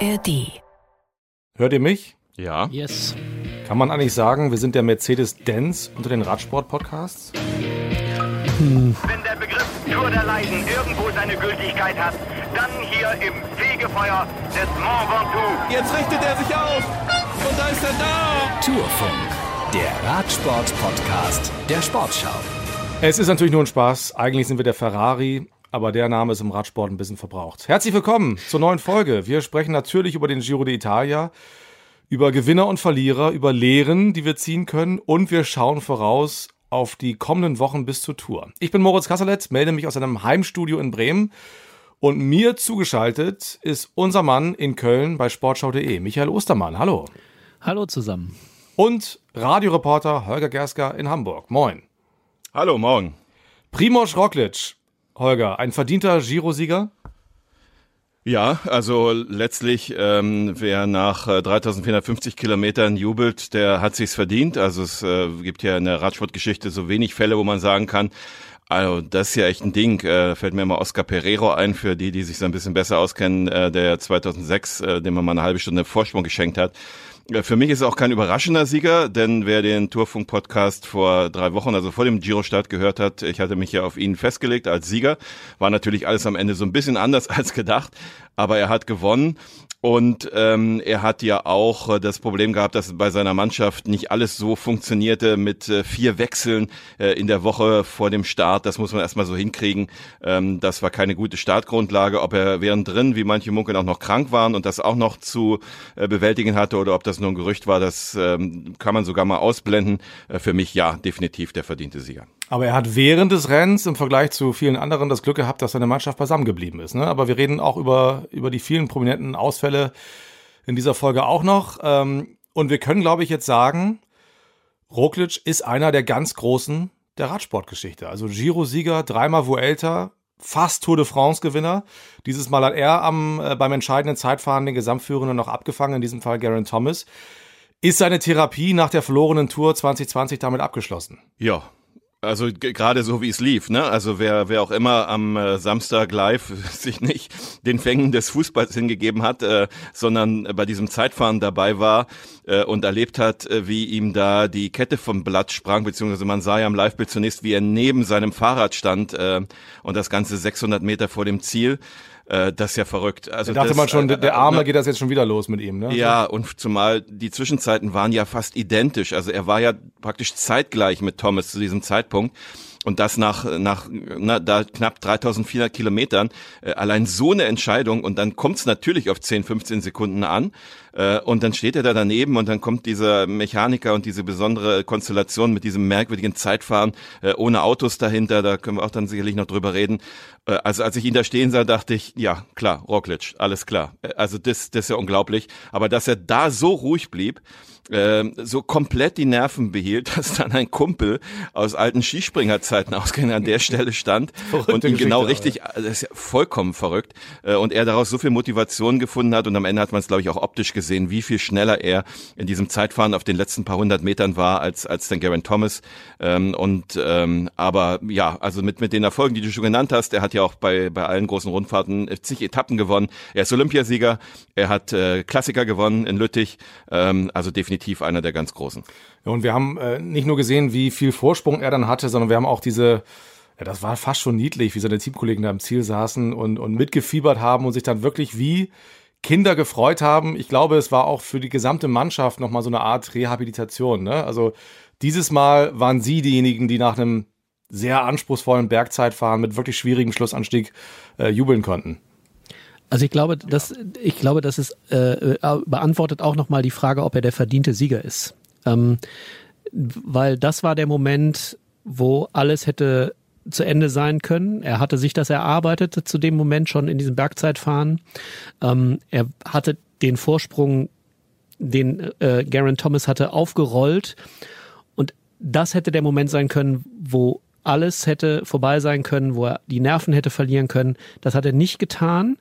ARD. Hört ihr mich? Ja. Yes. Kann man eigentlich sagen, wir sind der Mercedes-Benz unter den Radsport-Podcasts? Wenn der Begriff Tour der Leiden irgendwo seine Gültigkeit hat, dann hier im Fegefeuer des Mont Ventoux. Jetzt richtet er sich auf. Und da ist er da. Tourfunk, der Radsport-Podcast der Sportschau. Es ist natürlich nur ein Spaß. Eigentlich sind wir der Ferrari, aber der Name ist im Radsport ein bisschen verbraucht. Herzlich willkommen zur neuen Folge. Wir sprechen natürlich über den Giro d'Italia, über Gewinner und Verlierer, über Lehren, die wir ziehen können und wir schauen voraus auf die kommenden Wochen bis zur Tour. Ich bin Moritz Kasserletz, melde mich aus einem Heimstudio in Bremen und mir zugeschaltet ist unser Mann in Köln bei sportschau.de, Michael Ostermann. Hallo. Hallo zusammen. Und Radioreporter Holger Gersker in Hamburg. Moin. Hallo, morgen. Primoz Roglic. Holger, ein verdienter Giro-Sieger? Ja, also letztlich, ähm, wer nach äh, 3450 Kilometern jubelt, der hat sich's verdient. Also es äh, gibt ja in der Radsportgeschichte so wenig Fälle, wo man sagen kann, also das ist ja echt ein Ding. Äh, fällt mir mal Oscar Pereiro ein, für die, die sich so ein bisschen besser auskennen, äh, der 2006, äh, dem man mal eine halbe Stunde Vorsprung geschenkt hat. Für mich ist es auch kein überraschender Sieger, denn wer den Tourfunk-Podcast vor drei Wochen, also vor dem Giro-Start gehört hat, ich hatte mich ja auf ihn festgelegt als Sieger. War natürlich alles am Ende so ein bisschen anders als gedacht, aber er hat gewonnen. Und ähm, er hat ja auch äh, das Problem gehabt, dass bei seiner Mannschaft nicht alles so funktionierte mit äh, vier Wechseln äh, in der Woche vor dem Start. Das muss man erstmal so hinkriegen. Ähm, das war keine gute Startgrundlage. Ob er während drin, wie manche munkeln, auch noch krank waren und das auch noch zu äh, bewältigen hatte oder ob das nur ein Gerücht war, das ähm, kann man sogar mal ausblenden. Äh, für mich ja, definitiv der verdiente Sieger. Aber er hat während des Rennens im Vergleich zu vielen anderen das Glück gehabt, dass seine Mannschaft beisammen geblieben ist. Ne? Aber wir reden auch über, über die vielen prominenten Ausfälle in dieser Folge auch noch. Ähm, und wir können, glaube ich, jetzt sagen, Roglic ist einer der ganz Großen der Radsportgeschichte. Also Giro-Sieger, dreimal Vuelta, fast Tour de France-Gewinner. Dieses Mal hat er am, äh, beim entscheidenden Zeitfahren den Gesamtführenden noch abgefangen, in diesem Fall Geraint Thomas. Ist seine Therapie nach der verlorenen Tour 2020 damit abgeschlossen? Ja, also gerade so wie es lief, ne? Also wer wer auch immer am äh, Samstag live sich nicht den Fängen des Fußballs hingegeben hat, äh, sondern bei diesem Zeitfahren dabei war äh, und erlebt hat, äh, wie ihm da die Kette vom Blatt sprang, beziehungsweise man sah ja am Livebild zunächst, wie er neben seinem Fahrrad stand äh, und das ganze 600 Meter vor dem Ziel. Äh, das ist ja verrückt. Also Da dachte das, man schon, äh, der äh, Arme ne? geht das jetzt schon wieder los mit ihm. Ne? Ja, und zumal die Zwischenzeiten waren ja fast identisch. Also er war ja praktisch zeitgleich mit Thomas zu diesem Zeitpunkt. Und das nach, nach na, da knapp 3400 Kilometern. Äh, allein so eine Entscheidung. Und dann kommt es natürlich auf 10, 15 Sekunden an. Äh, und dann steht er da daneben und dann kommt dieser Mechaniker und diese besondere Konstellation mit diesem merkwürdigen Zeitfahren äh, ohne Autos dahinter. Da können wir auch dann sicherlich noch drüber reden. Äh, also als ich ihn da stehen sah, dachte ich, ja, klar, Roglic, alles klar. Äh, Also das, das ist ja unglaublich. Aber dass er da so ruhig blieb, ähm, so komplett die Nerven behielt, dass dann ein Kumpel aus alten Skispringerzeiten ausgehend an der Stelle stand Verrückte und ihn genau richtig, das ist ja vollkommen verrückt, äh, und er daraus so viel Motivation gefunden hat und am Ende hat man es, glaube ich, auch optisch gesehen, wie viel schneller er in diesem Zeitfahren auf den letzten paar hundert Metern war als, als dann Geraint Thomas. Ähm, und ähm, aber ja, also mit, mit den Erfolgen, die du schon genannt hast, er hat ja auch bei, bei allen großen Rundfahrten zig Etappen gewonnen. Er ist Olympiasieger, er hat äh, Klassiker gewonnen in Lüttich, ähm, also definitiv einer der ganz großen. Und wir haben äh, nicht nur gesehen, wie viel Vorsprung er dann hatte, sondern wir haben auch diese, ja, das war fast schon niedlich, wie seine Teamkollegen da im Ziel saßen und, und mitgefiebert haben und sich dann wirklich wie Kinder gefreut haben. Ich glaube, es war auch für die gesamte Mannschaft nochmal so eine Art Rehabilitation. Ne? Also dieses Mal waren sie diejenigen, die nach einem sehr anspruchsvollen Bergzeitfahren mit wirklich schwierigem Schlussanstieg äh, jubeln konnten. Also ich glaube, dass ich glaube, dass es äh, äh, beantwortet auch nochmal die Frage, ob er der verdiente Sieger ist. Ähm, weil das war der Moment, wo alles hätte zu Ende sein können. Er hatte sich das erarbeitet zu dem Moment schon in diesem Bergzeitfahren. Ähm, er hatte den Vorsprung, den äh, Garen Thomas hatte, aufgerollt. Und das hätte der Moment sein können, wo alles hätte vorbei sein können, wo er die Nerven hätte verlieren können. Das hat er nicht getan.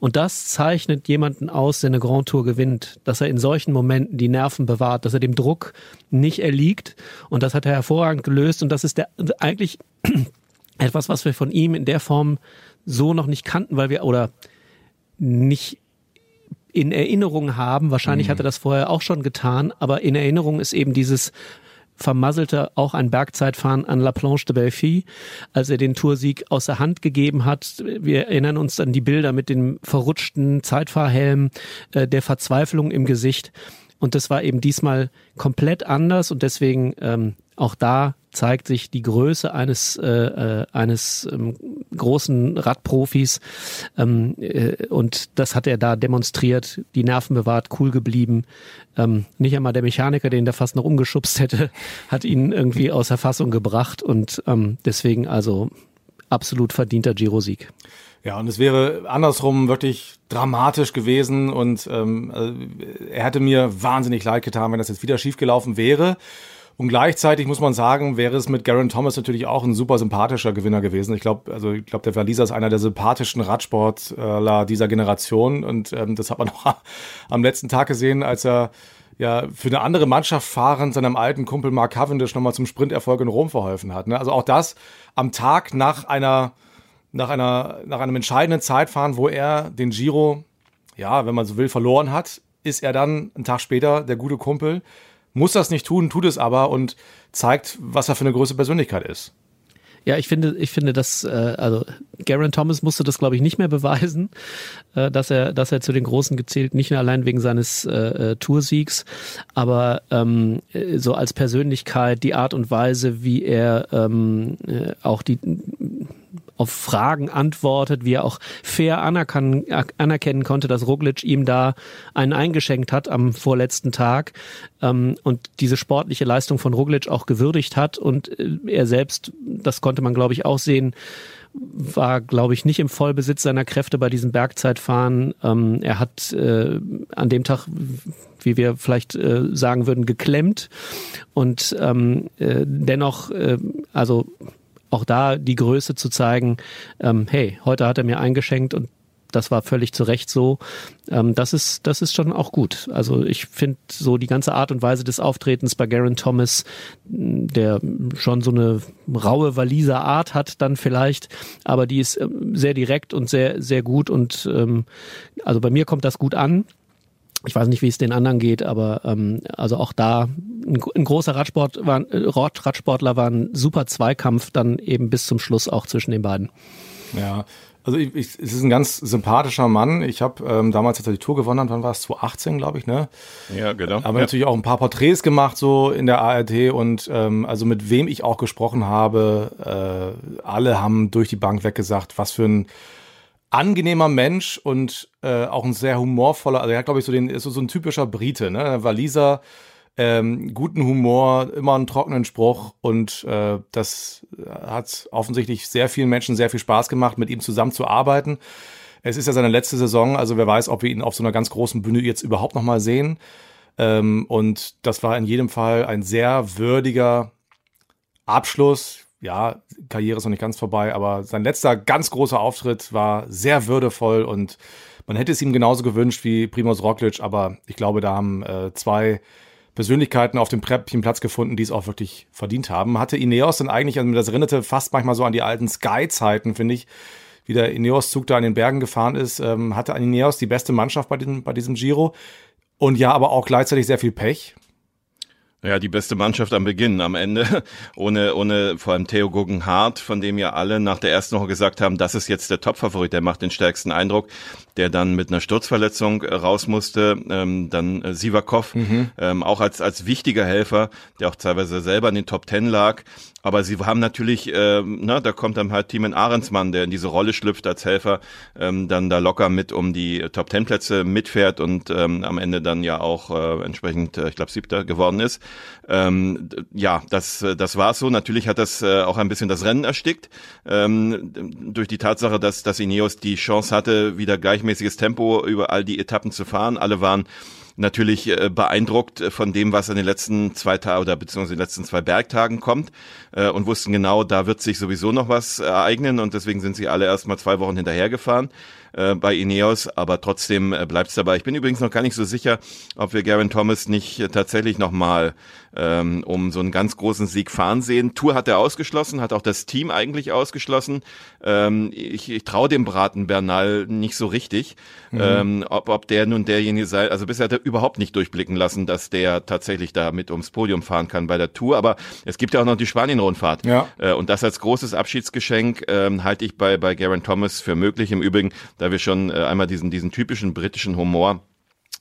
Und das zeichnet jemanden aus, der eine Grand Tour gewinnt, dass er in solchen Momenten die Nerven bewahrt, dass er dem Druck nicht erliegt. Und das hat er hervorragend gelöst. Und das ist der eigentlich etwas, was wir von ihm in der Form so noch nicht kannten, weil wir oder nicht in Erinnerung haben. Wahrscheinlich mhm. hat er das vorher auch schon getan, aber in Erinnerung ist eben dieses vermasselte auch ein Bergzeitfahren an La Planche de Belfi, als er den Toursieg aus der Hand gegeben hat. Wir erinnern uns an die Bilder mit dem verrutschten Zeitfahrhelm, äh, der Verzweiflung im Gesicht. Und das war eben diesmal komplett anders und deswegen ähm, auch da zeigt sich die Größe eines äh, äh, eines ähm, großen Radprofis ähm, äh, und das hat er da demonstriert. Die Nerven bewahrt, cool geblieben. Ähm, nicht einmal der Mechaniker, den der fast noch umgeschubst hätte, hat ihn irgendwie außer Fassung gebracht und ähm, deswegen also absolut verdienter Giro-Sieg. Ja, und es wäre andersrum wirklich dramatisch gewesen und ähm, äh, er hätte mir wahnsinnig leid getan, wenn das jetzt wieder schiefgelaufen wäre. Und gleichzeitig muss man sagen, wäre es mit Garen Thomas natürlich auch ein super sympathischer Gewinner gewesen. Ich glaube, also ich glaube, der Waliser ist einer der sympathischen Radsportler dieser Generation und ähm, das hat man auch am letzten Tag gesehen, als er ja für eine andere Mannschaft fahrend seinem alten Kumpel Mark Cavendish nochmal zum Sprinterfolg in Rom verholfen hat. Ne? Also auch das am Tag nach einer nach einer nach einem entscheidenden Zeitfahren, wo er den Giro, ja, wenn man so will, verloren hat, ist er dann einen Tag später der gute Kumpel muss das nicht tun, tut es aber und zeigt, was er für eine große Persönlichkeit ist. Ja, ich finde, ich finde, dass äh, also Garen Thomas musste das, glaube ich, nicht mehr beweisen, äh, dass er, dass er zu den Großen gezählt, nicht nur allein wegen seines äh, äh Toursiegs, aber ähm, so als Persönlichkeit, die Art und Weise, wie er ähm, äh, auch die auf Fragen antwortet, wie er auch fair anerkennen konnte, dass Roglic ihm da einen eingeschenkt hat am vorletzten Tag ähm, und diese sportliche Leistung von Roglic auch gewürdigt hat und äh, er selbst, das konnte man glaube ich auch sehen, war, glaube ich, nicht im Vollbesitz seiner Kräfte bei diesem Bergzeitfahren. Ähm, er hat äh, an dem Tag, wie wir vielleicht äh, sagen würden, geklemmt und ähm, äh, dennoch, äh, also auch da die Größe zu zeigen, ähm, hey, heute hat er mir eingeschenkt und das war völlig zu Recht so. Ähm, das ist, das ist schon auch gut. Also ich finde so die ganze Art und Weise des Auftretens bei Garen Thomas, der schon so eine raue Waliser Art hat dann vielleicht, aber die ist ähm, sehr direkt und sehr, sehr gut und ähm, also bei mir kommt das gut an. Ich weiß nicht, wie es den anderen geht, aber ähm, also auch da ein, ein großer Radsport war, äh, Radsportler war ein super Zweikampf dann eben bis zum Schluss auch zwischen den beiden. Ja, also ich, ich, es ist ein ganz sympathischer Mann. Ich habe ähm, damals, als er die Tour gewonnen hat, wann war es? 2018, glaube ich, ne? Ja, genau. Aber ja. natürlich auch ein paar Porträts gemacht so in der ARD und ähm, also mit wem ich auch gesprochen habe, äh, alle haben durch die Bank weggesagt, was für ein angenehmer Mensch und äh, auch ein sehr humorvoller, also er hat, glaube ich, so den, ist so, so ein typischer Brite, ne? Waliser, ähm, guten Humor, immer einen trockenen Spruch und äh, das hat offensichtlich sehr vielen Menschen sehr viel Spaß gemacht, mit ihm zusammenzuarbeiten. Es ist ja seine letzte Saison, also wer weiß, ob wir ihn auf so einer ganz großen Bühne jetzt überhaupt noch mal sehen. Ähm, und das war in jedem Fall ein sehr würdiger Abschluss ja, Karriere ist noch nicht ganz vorbei, aber sein letzter ganz großer Auftritt war sehr würdevoll und man hätte es ihm genauso gewünscht wie Primoz Roglic, aber ich glaube, da haben äh, zwei Persönlichkeiten auf dem Platz gefunden, die es auch wirklich verdient haben. Hatte Ineos dann eigentlich, also das erinnerte fast manchmal so an die alten Sky-Zeiten, finde ich, wie der Ineos-Zug da an den Bergen gefahren ist, ähm, hatte Ineos die beste Mannschaft bei diesem, bei diesem Giro und ja, aber auch gleichzeitig sehr viel Pech. Ja, die beste Mannschaft am Beginn, am Ende, ohne, ohne vor allem Theo Guggenhardt, von dem ja alle nach der ersten Woche gesagt haben, das ist jetzt der Topfavorit, der macht den stärksten Eindruck, der dann mit einer Sturzverletzung äh, raus musste, ähm, dann äh, Sivakov, mhm. ähm, auch als, als wichtiger Helfer, der auch teilweise selber in den Top Ten lag, aber sie haben natürlich, ähm, na, da kommt dann halt Timen Ahrensmann, der in diese Rolle schlüpft als Helfer, ähm, dann da locker mit um die Top Ten Plätze mitfährt und ähm, am Ende dann ja auch äh, entsprechend, äh, ich glaube, siebter geworden ist. Ähm, ja, das, das war so. Natürlich hat das äh, auch ein bisschen das Rennen erstickt, ähm, durch die Tatsache, dass, dass Ineos die Chance hatte, wieder gleichmäßiges Tempo über all die Etappen zu fahren. Alle waren natürlich äh, beeindruckt von dem, was an den letzten zwei Tagen oder beziehungsweise den letzten zwei Bergtagen kommt äh, und wussten genau, da wird sich sowieso noch was ereignen und deswegen sind sie alle erstmal zwei Wochen hinterhergefahren äh, bei Ineos, aber trotzdem äh, bleibt es dabei. Ich bin übrigens noch gar nicht so sicher, ob wir Garen Thomas nicht äh, tatsächlich nochmal ähm, um so einen ganz großen Sieg fahren sehen. Tour hat er ausgeschlossen, hat auch das Team eigentlich ausgeschlossen. Ähm, ich ich traue dem Braten Bernal nicht so richtig, mhm. ähm, ob, ob der nun derjenige sei. Also bisher hat er überhaupt nicht durchblicken lassen, dass der tatsächlich da mit ums Podium fahren kann bei der Tour. Aber es gibt ja auch noch die Spanien-Rundfahrt. Ja. Äh, und das als großes Abschiedsgeschenk ähm, halte ich bei, bei Garen Thomas für möglich. Im Übrigen, da wir schon äh, einmal diesen, diesen typischen britischen Humor.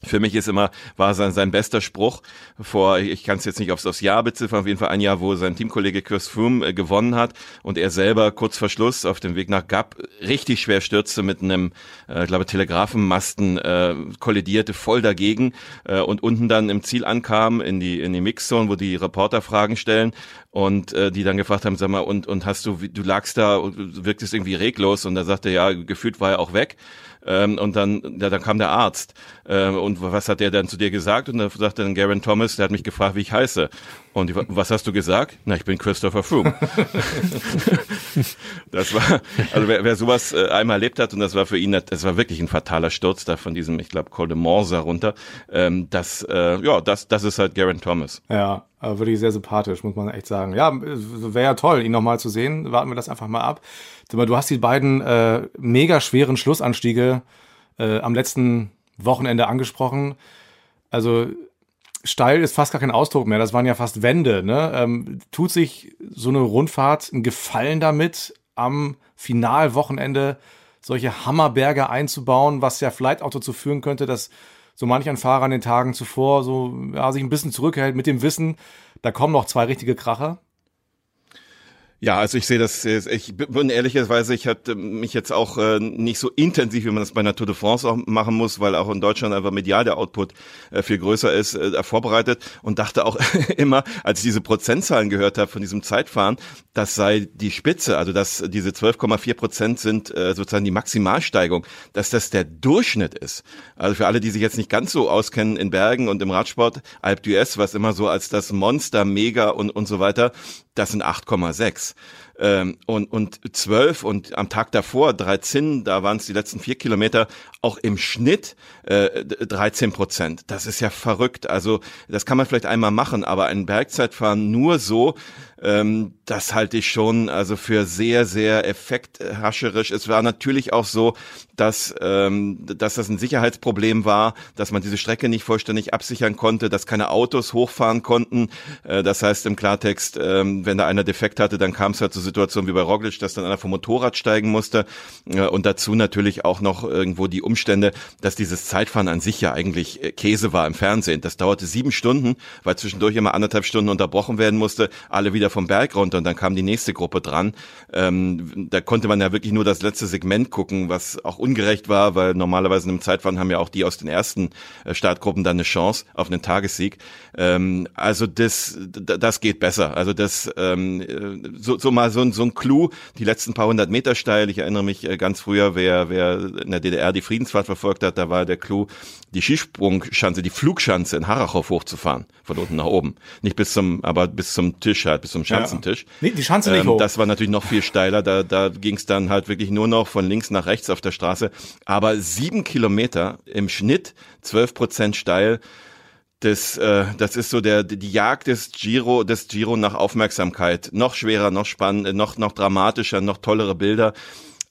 Für mich ist immer, war sein, sein bester Spruch vor, ich kann es jetzt nicht aufs, aufs Jahr beziffern, auf jeden Fall ein Jahr, wo sein Teamkollege Chris Froome äh, gewonnen hat und er selber kurz vor Schluss auf dem Weg nach Gap richtig schwer stürzte mit einem, äh, ich glaube, Telegrafenmasten, äh, kollidierte voll dagegen äh, und unten dann im Ziel ankam in die, in die Mixzone, wo die Reporter Fragen stellen und äh, die dann gefragt haben, sag mal, und, und hast du, du lagst da und wirktest irgendwie reglos und da sagte er, ja, gefühlt war er auch weg. Ähm, und dann, ja, dann kam der Arzt. Ähm, und was hat der dann zu dir gesagt? Und dann sagte dann Garen Thomas, der hat mich gefragt, wie ich heiße. Und ich, was hast du gesagt? Na, ich bin Christopher Froome. das war, also wer, wer sowas äh, einmal erlebt hat, und das war für ihn, das war wirklich ein fataler Sturz da von diesem, ich glaube, Col de Morsa runter. Ähm, das, äh, ja, das, das ist halt Garen Thomas. Ja, aber wirklich sehr sympathisch, muss man echt sagen. Ja, wäre ja toll, ihn nochmal zu sehen. Warten wir das einfach mal ab. Du hast die beiden äh, mega schweren Schlussanstiege äh, am letzten Wochenende angesprochen. Also steil ist fast gar kein Ausdruck mehr. Das waren ja fast Wände. Ne? Ähm, tut sich so eine Rundfahrt einen Gefallen damit, am Finalwochenende solche Hammerberge einzubauen, was ja vielleicht auch dazu führen könnte, dass so manch ein Fahrer an den Tagen zuvor so ja, sich ein bisschen zurückhält mit dem Wissen, da kommen noch zwei richtige Kracher. Ja, also ich sehe das, ich bin ehrlicherweise, ich hatte mich jetzt auch äh, nicht so intensiv, wie man das bei einer Tour de France auch machen muss, weil auch in Deutschland einfach medial der Output äh, viel größer ist, äh, vorbereitet und dachte auch immer, als ich diese Prozentzahlen gehört habe von diesem Zeitfahren, das sei die Spitze, also dass diese 12,4 Prozent sind äh, sozusagen die Maximalsteigung, dass das der Durchschnitt ist. Also für alle, die sich jetzt nicht ganz so auskennen in Bergen und im Radsport, Alp d'Huez, was immer so als das Monster, Mega und, und so weiter, das sind 8,6 ähm, und, und 12 und am Tag davor 13, da waren es die letzten vier Kilometer, auch im Schnitt äh, 13 Prozent. Das ist ja verrückt. Also das kann man vielleicht einmal machen, aber ein Bergzeitfahren nur so, ähm, das halte ich schon also für sehr, sehr effekthascherisch. Es war natürlich auch so, dass, ähm, dass das ein Sicherheitsproblem war, dass man diese Strecke nicht vollständig absichern konnte, dass keine Autos hochfahren konnten. Äh, das heißt im Klartext, ähm, wenn da einer defekt hatte, dann kam es halt zu Situationen wie bei Roglic, dass dann einer vom Motorrad steigen musste. Äh, und dazu natürlich auch noch irgendwo die Umstände, dass dieses Zeitfahren an sich ja eigentlich äh, Käse war im Fernsehen. Das dauerte sieben Stunden, weil zwischendurch immer anderthalb Stunden unterbrochen werden musste, alle wieder vom Berg runter und dann kam die nächste Gruppe dran. Ähm, da konnte man ja wirklich nur das letzte Segment gucken, was auch ungerecht war, weil normalerweise im Zeitfahren haben ja auch die aus den ersten äh, Startgruppen dann eine Chance auf einen Tagessieg. Ähm, also das, das geht besser. Also das ähm, so, so mal so, ein so ein Clou, die letzten paar hundert Meter steil. Ich erinnere mich äh, ganz früher, wer, wer in der DDR die Friedensfahrt verfolgt hat, da war der Clou, die Skisprungschanze, die Flugschanze in Harachow hochzufahren, von unten nach oben. Nicht bis zum, aber bis zum Tisch halt, bis zum Schanzentisch. Ja. Nee, die Schanze nicht ähm, hoch. Das war natürlich noch viel steiler. Da, da ging es dann halt wirklich nur noch von links nach rechts auf der Straße. Aber sieben Kilometer im Schnitt, zwölf Prozent steil. Das, äh, das ist so der die Jagd des Giro des Giro nach Aufmerksamkeit. Noch schwerer, noch spannend, noch noch dramatischer, noch tollere Bilder.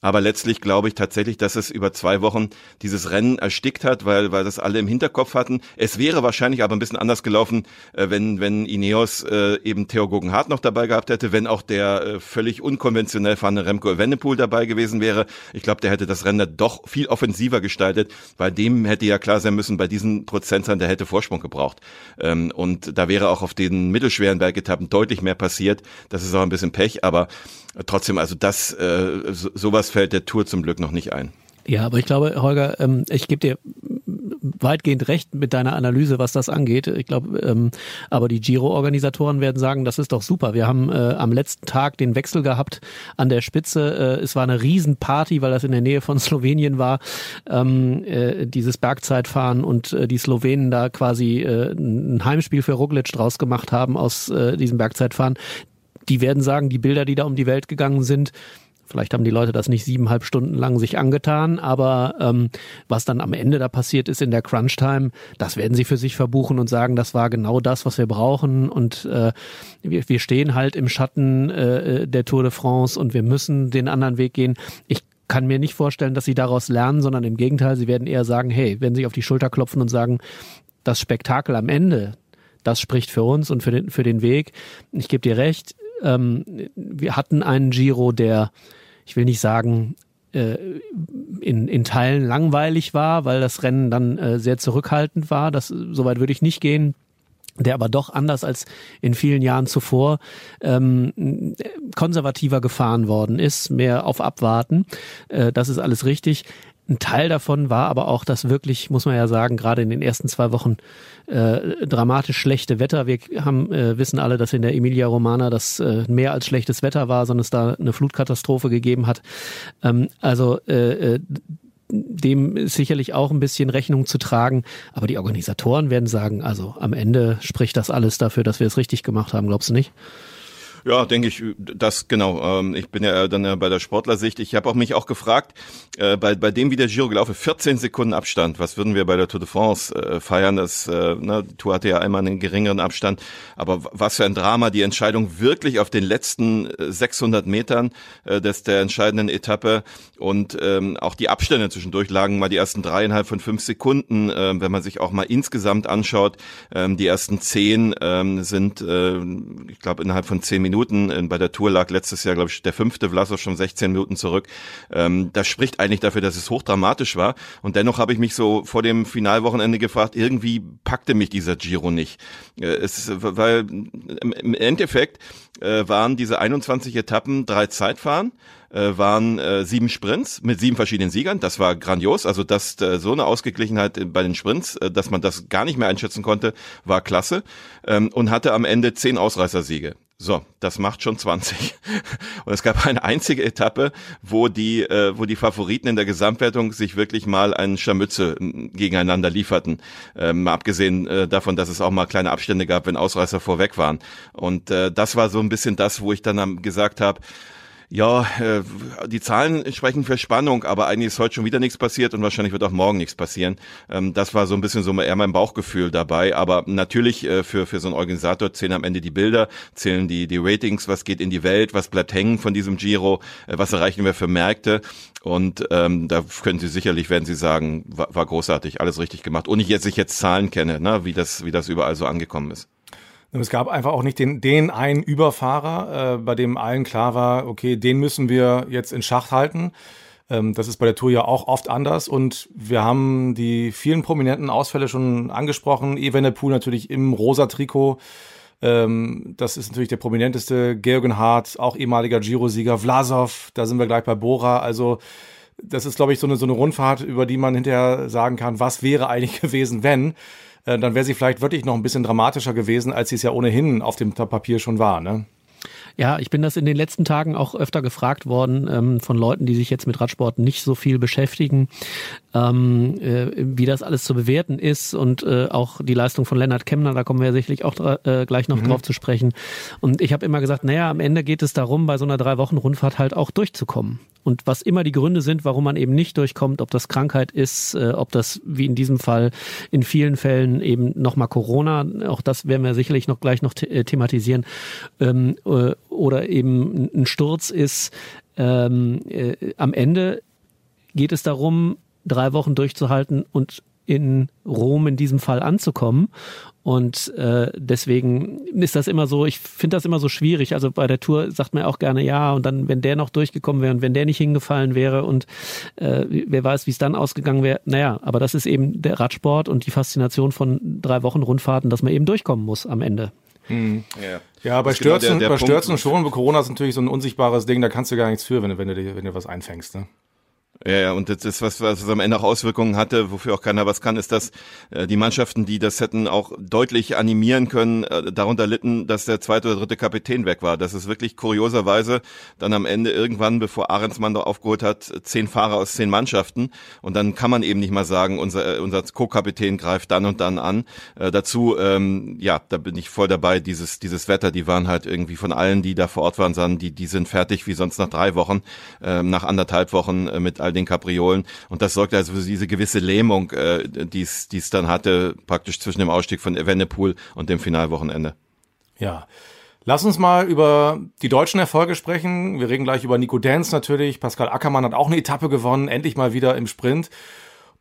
Aber letztlich glaube ich tatsächlich, dass es über zwei Wochen dieses Rennen erstickt hat, weil, weil das alle im Hinterkopf hatten. Es wäre wahrscheinlich aber ein bisschen anders gelaufen, äh, wenn, wenn Ineos äh, eben Theo Guggenhardt noch dabei gehabt hätte, wenn auch der äh, völlig unkonventionell fahrende Remco Evenepoel dabei gewesen wäre. Ich glaube, der hätte das Rennen doch viel offensiver gestaltet, weil dem hätte ja klar sein müssen, bei diesen Prozentzahlen, der hätte Vorsprung gebraucht. Ähm, und da wäre auch auf den mittelschweren Bergetappen deutlich mehr passiert. Das ist auch ein bisschen Pech, aber trotzdem, also das, sowas fällt der Tour zum Glück noch nicht ein. Ja, aber ich glaube, Holger, ähm, ich gebe dir weitgehend recht mit deiner Analyse, was das angeht. Ich glaube, ähm, aber die Giro-Organisatoren werden sagen, das ist doch super. Wir haben äh, am letzten Tag den Wechsel gehabt an der Spitze. Äh, es war eine Riesenparty, weil das in der Nähe von Slowenien war, ähm, äh, dieses Bergzeitfahren und äh, die Slowenen da quasi äh, ein Heimspiel für Roglic draus gemacht haben aus äh, diesem Bergzeitfahren. Die werden sagen, die Bilder, die da um die Welt gegangen sind, Vielleicht haben die Leute das nicht siebeneinhalb Stunden lang sich angetan, aber ähm, was dann am Ende da passiert ist in der Crunch-Time, das werden sie für sich verbuchen und sagen, das war genau das, was wir brauchen und äh, wir, wir stehen halt im Schatten äh, der Tour de France und wir müssen den anderen Weg gehen. Ich kann mir nicht vorstellen, dass sie daraus lernen, sondern im Gegenteil, sie werden eher sagen, hey, werden sich auf die Schulter klopfen und sagen, das Spektakel am Ende, das spricht für uns und für den, für den Weg. Ich gebe dir recht, ähm, wir hatten einen Giro, der ich will nicht sagen, äh, in, in Teilen langweilig war, weil das Rennen dann äh, sehr zurückhaltend war. Das, soweit würde ich nicht gehen der aber doch anders als in vielen Jahren zuvor ähm, konservativer gefahren worden ist, mehr auf Abwarten. Äh, das ist alles richtig. Ein Teil davon war aber auch das wirklich, muss man ja sagen, gerade in den ersten zwei Wochen äh, dramatisch schlechte Wetter. Wir haben, äh, wissen alle, dass in der Emilia Romana das äh, mehr als schlechtes Wetter war, sondern es da eine Flutkatastrophe gegeben hat. Ähm, also äh, äh, dem ist sicherlich auch ein bisschen Rechnung zu tragen. Aber die Organisatoren werden sagen, also am Ende spricht das alles dafür, dass wir es richtig gemacht haben, glaubst du nicht? Ja, denke ich, das genau. Ähm, ich bin ja dann bei der Sportlersicht. Ich habe auch mich auch gefragt, äh, bei, bei dem wie der Giro gelaufen, 14 Sekunden Abstand. Was würden wir bei der Tour de France äh, feiern? Das äh, ne, Tour hatte ja einmal einen geringeren Abstand. Aber was für ein Drama, die Entscheidung wirklich auf den letzten 600 Metern des der entscheidenden Etappe und ähm, auch die Abstände zwischendurch lagen mal die ersten dreieinhalb von fünf Sekunden. Ähm, wenn man sich auch mal insgesamt anschaut, ähm, die ersten zehn ähm, sind, äh, ich glaube, innerhalb von zehn Minuten Minuten. Bei der Tour lag letztes Jahr, glaube ich, der fünfte Vlasov schon 16 Minuten zurück. Ähm, das spricht eigentlich dafür, dass es hochdramatisch war. Und dennoch habe ich mich so vor dem Finalwochenende gefragt, irgendwie packte mich dieser Giro nicht. Äh, es, weil im Endeffekt äh, waren diese 21 Etappen drei Zeitfahren äh, waren äh, sieben Sprints mit sieben verschiedenen Siegern. Das war grandios. Also dass äh, so eine Ausgeglichenheit bei den Sprints, äh, dass man das gar nicht mehr einschätzen konnte, war klasse. Ähm, und hatte am Ende zehn Ausreißersiege. So, das macht schon 20. Und es gab eine einzige Etappe, wo die, äh, wo die Favoriten in der Gesamtwertung sich wirklich mal einen Scharmütze gegeneinander lieferten. Ähm, abgesehen äh, davon, dass es auch mal kleine Abstände gab, wenn Ausreißer vorweg waren. Und äh, das war so ein bisschen das, wo ich dann gesagt habe, ja, äh, die Zahlen sprechen für Spannung, aber eigentlich ist heute schon wieder nichts passiert und wahrscheinlich wird auch morgen nichts passieren. Ähm, das war so ein bisschen so eher mein Bauchgefühl dabei. Aber natürlich äh, für, für so einen Organisator zählen am Ende die Bilder, zählen die, die Ratings, was geht in die Welt, was bleibt hängen von diesem Giro, äh, was erreichen wir für Märkte. Und ähm, da können Sie sicherlich, werden Sie sagen, war, war großartig, alles richtig gemacht. Und ich jetzt ich jetzt Zahlen kenne, ne, wie das, wie das überall so angekommen ist. Es gab einfach auch nicht den, den einen Überfahrer, äh, bei dem allen klar war, okay, den müssen wir jetzt in Schach halten. Ähm, das ist bei der Tour ja auch oft anders und wir haben die vielen prominenten Ausfälle schon angesprochen. Evenepoel natürlich im rosa Trikot. Ähm, das ist natürlich der prominenteste. Georgen Hart, auch ehemaliger Giro-Sieger. Vlasov, da sind wir gleich bei Bora. Also das ist, glaube ich, so eine, so eine Rundfahrt, über die man hinterher sagen kann, was wäre eigentlich gewesen, wenn. Äh, dann wäre sie vielleicht wirklich noch ein bisschen dramatischer gewesen, als sie es ja ohnehin auf dem Papier schon war. Ne? Ja, ich bin das in den letzten Tagen auch öfter gefragt worden ähm, von Leuten, die sich jetzt mit Radsport nicht so viel beschäftigen, ähm, äh, wie das alles zu bewerten ist und äh, auch die Leistung von Lennart Kemner, da kommen wir ja sicherlich auch äh, gleich noch mhm. drauf zu sprechen. Und ich habe immer gesagt, naja, am Ende geht es darum, bei so einer drei Wochen Rundfahrt halt auch durchzukommen. Und was immer die Gründe sind, warum man eben nicht durchkommt, ob das Krankheit ist, äh, ob das wie in diesem Fall in vielen Fällen eben nochmal Corona, auch das werden wir sicherlich noch gleich noch äh, thematisieren, ähm, äh, oder eben ein Sturz ist. Ähm, äh, am Ende geht es darum, drei Wochen durchzuhalten und in Rom in diesem Fall anzukommen. Und äh, deswegen ist das immer so, ich finde das immer so schwierig. Also bei der Tour sagt man auch gerne ja und dann, wenn der noch durchgekommen wäre und wenn der nicht hingefallen wäre und äh, wer weiß, wie es dann ausgegangen wäre. Naja, aber das ist eben der Radsport und die Faszination von drei Wochen Rundfahrten, dass man eben durchkommen muss am Ende. Hm. Ja. ja, bei Stürzen, genau der, der bei Stürzen schon, bei Corona ist natürlich so ein unsichtbares Ding, da kannst du gar nichts für, wenn du, wenn du, dir, wenn du was einfängst. Ne? Ja, ja, und das ist was, was am Ende auch Auswirkungen hatte, wofür auch keiner was kann, ist, dass äh, die Mannschaften, die das hätten auch deutlich animieren können, äh, darunter litten, dass der zweite oder dritte Kapitän weg war. Das ist wirklich kurioserweise dann am Ende irgendwann, bevor Ahrensmann da aufgeholt hat, zehn Fahrer aus zehn Mannschaften. Und dann kann man eben nicht mal sagen, unser, äh, unser Co-Kapitän greift dann und dann an. Äh, dazu, ähm, ja, da bin ich voll dabei, dieses, dieses Wetter, die waren halt irgendwie von allen, die da vor Ort waren, sagen, die, die sind fertig wie sonst nach drei Wochen, äh, nach anderthalb Wochen äh, mit all den Kapriolen. Und das sorgt also für diese gewisse Lähmung, äh, die es dann hatte, praktisch zwischen dem Ausstieg von Evenepoel und dem Finalwochenende. Ja. Lass uns mal über die deutschen Erfolge sprechen. Wir reden gleich über Nico Dance natürlich. Pascal Ackermann hat auch eine Etappe gewonnen, endlich mal wieder im Sprint.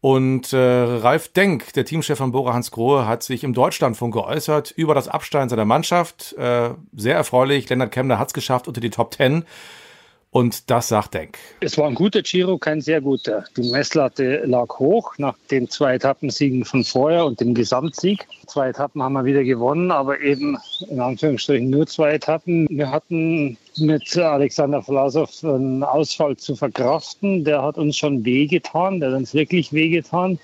Und äh, Ralf Denk, der Teamchef von Bora Hans Grohe, hat sich im Deutschlandfunk geäußert über das Absteigen seiner Mannschaft. Äh, sehr erfreulich. Lennart Kemner hat es geschafft unter die Top Ten. Und das sagt Denk. Es war ein guter Giro, kein sehr guter. Die Messlatte lag hoch nach den zwei Etappensiegen von vorher und dem Gesamtsieg. Zwei Etappen haben wir wieder gewonnen, aber eben in Anführungsstrichen nur zwei Etappen. Wir hatten mit Alexander Vlasov einen Ausfall zu verkraften. Der hat uns schon wehgetan, der hat uns wirklich wehgetan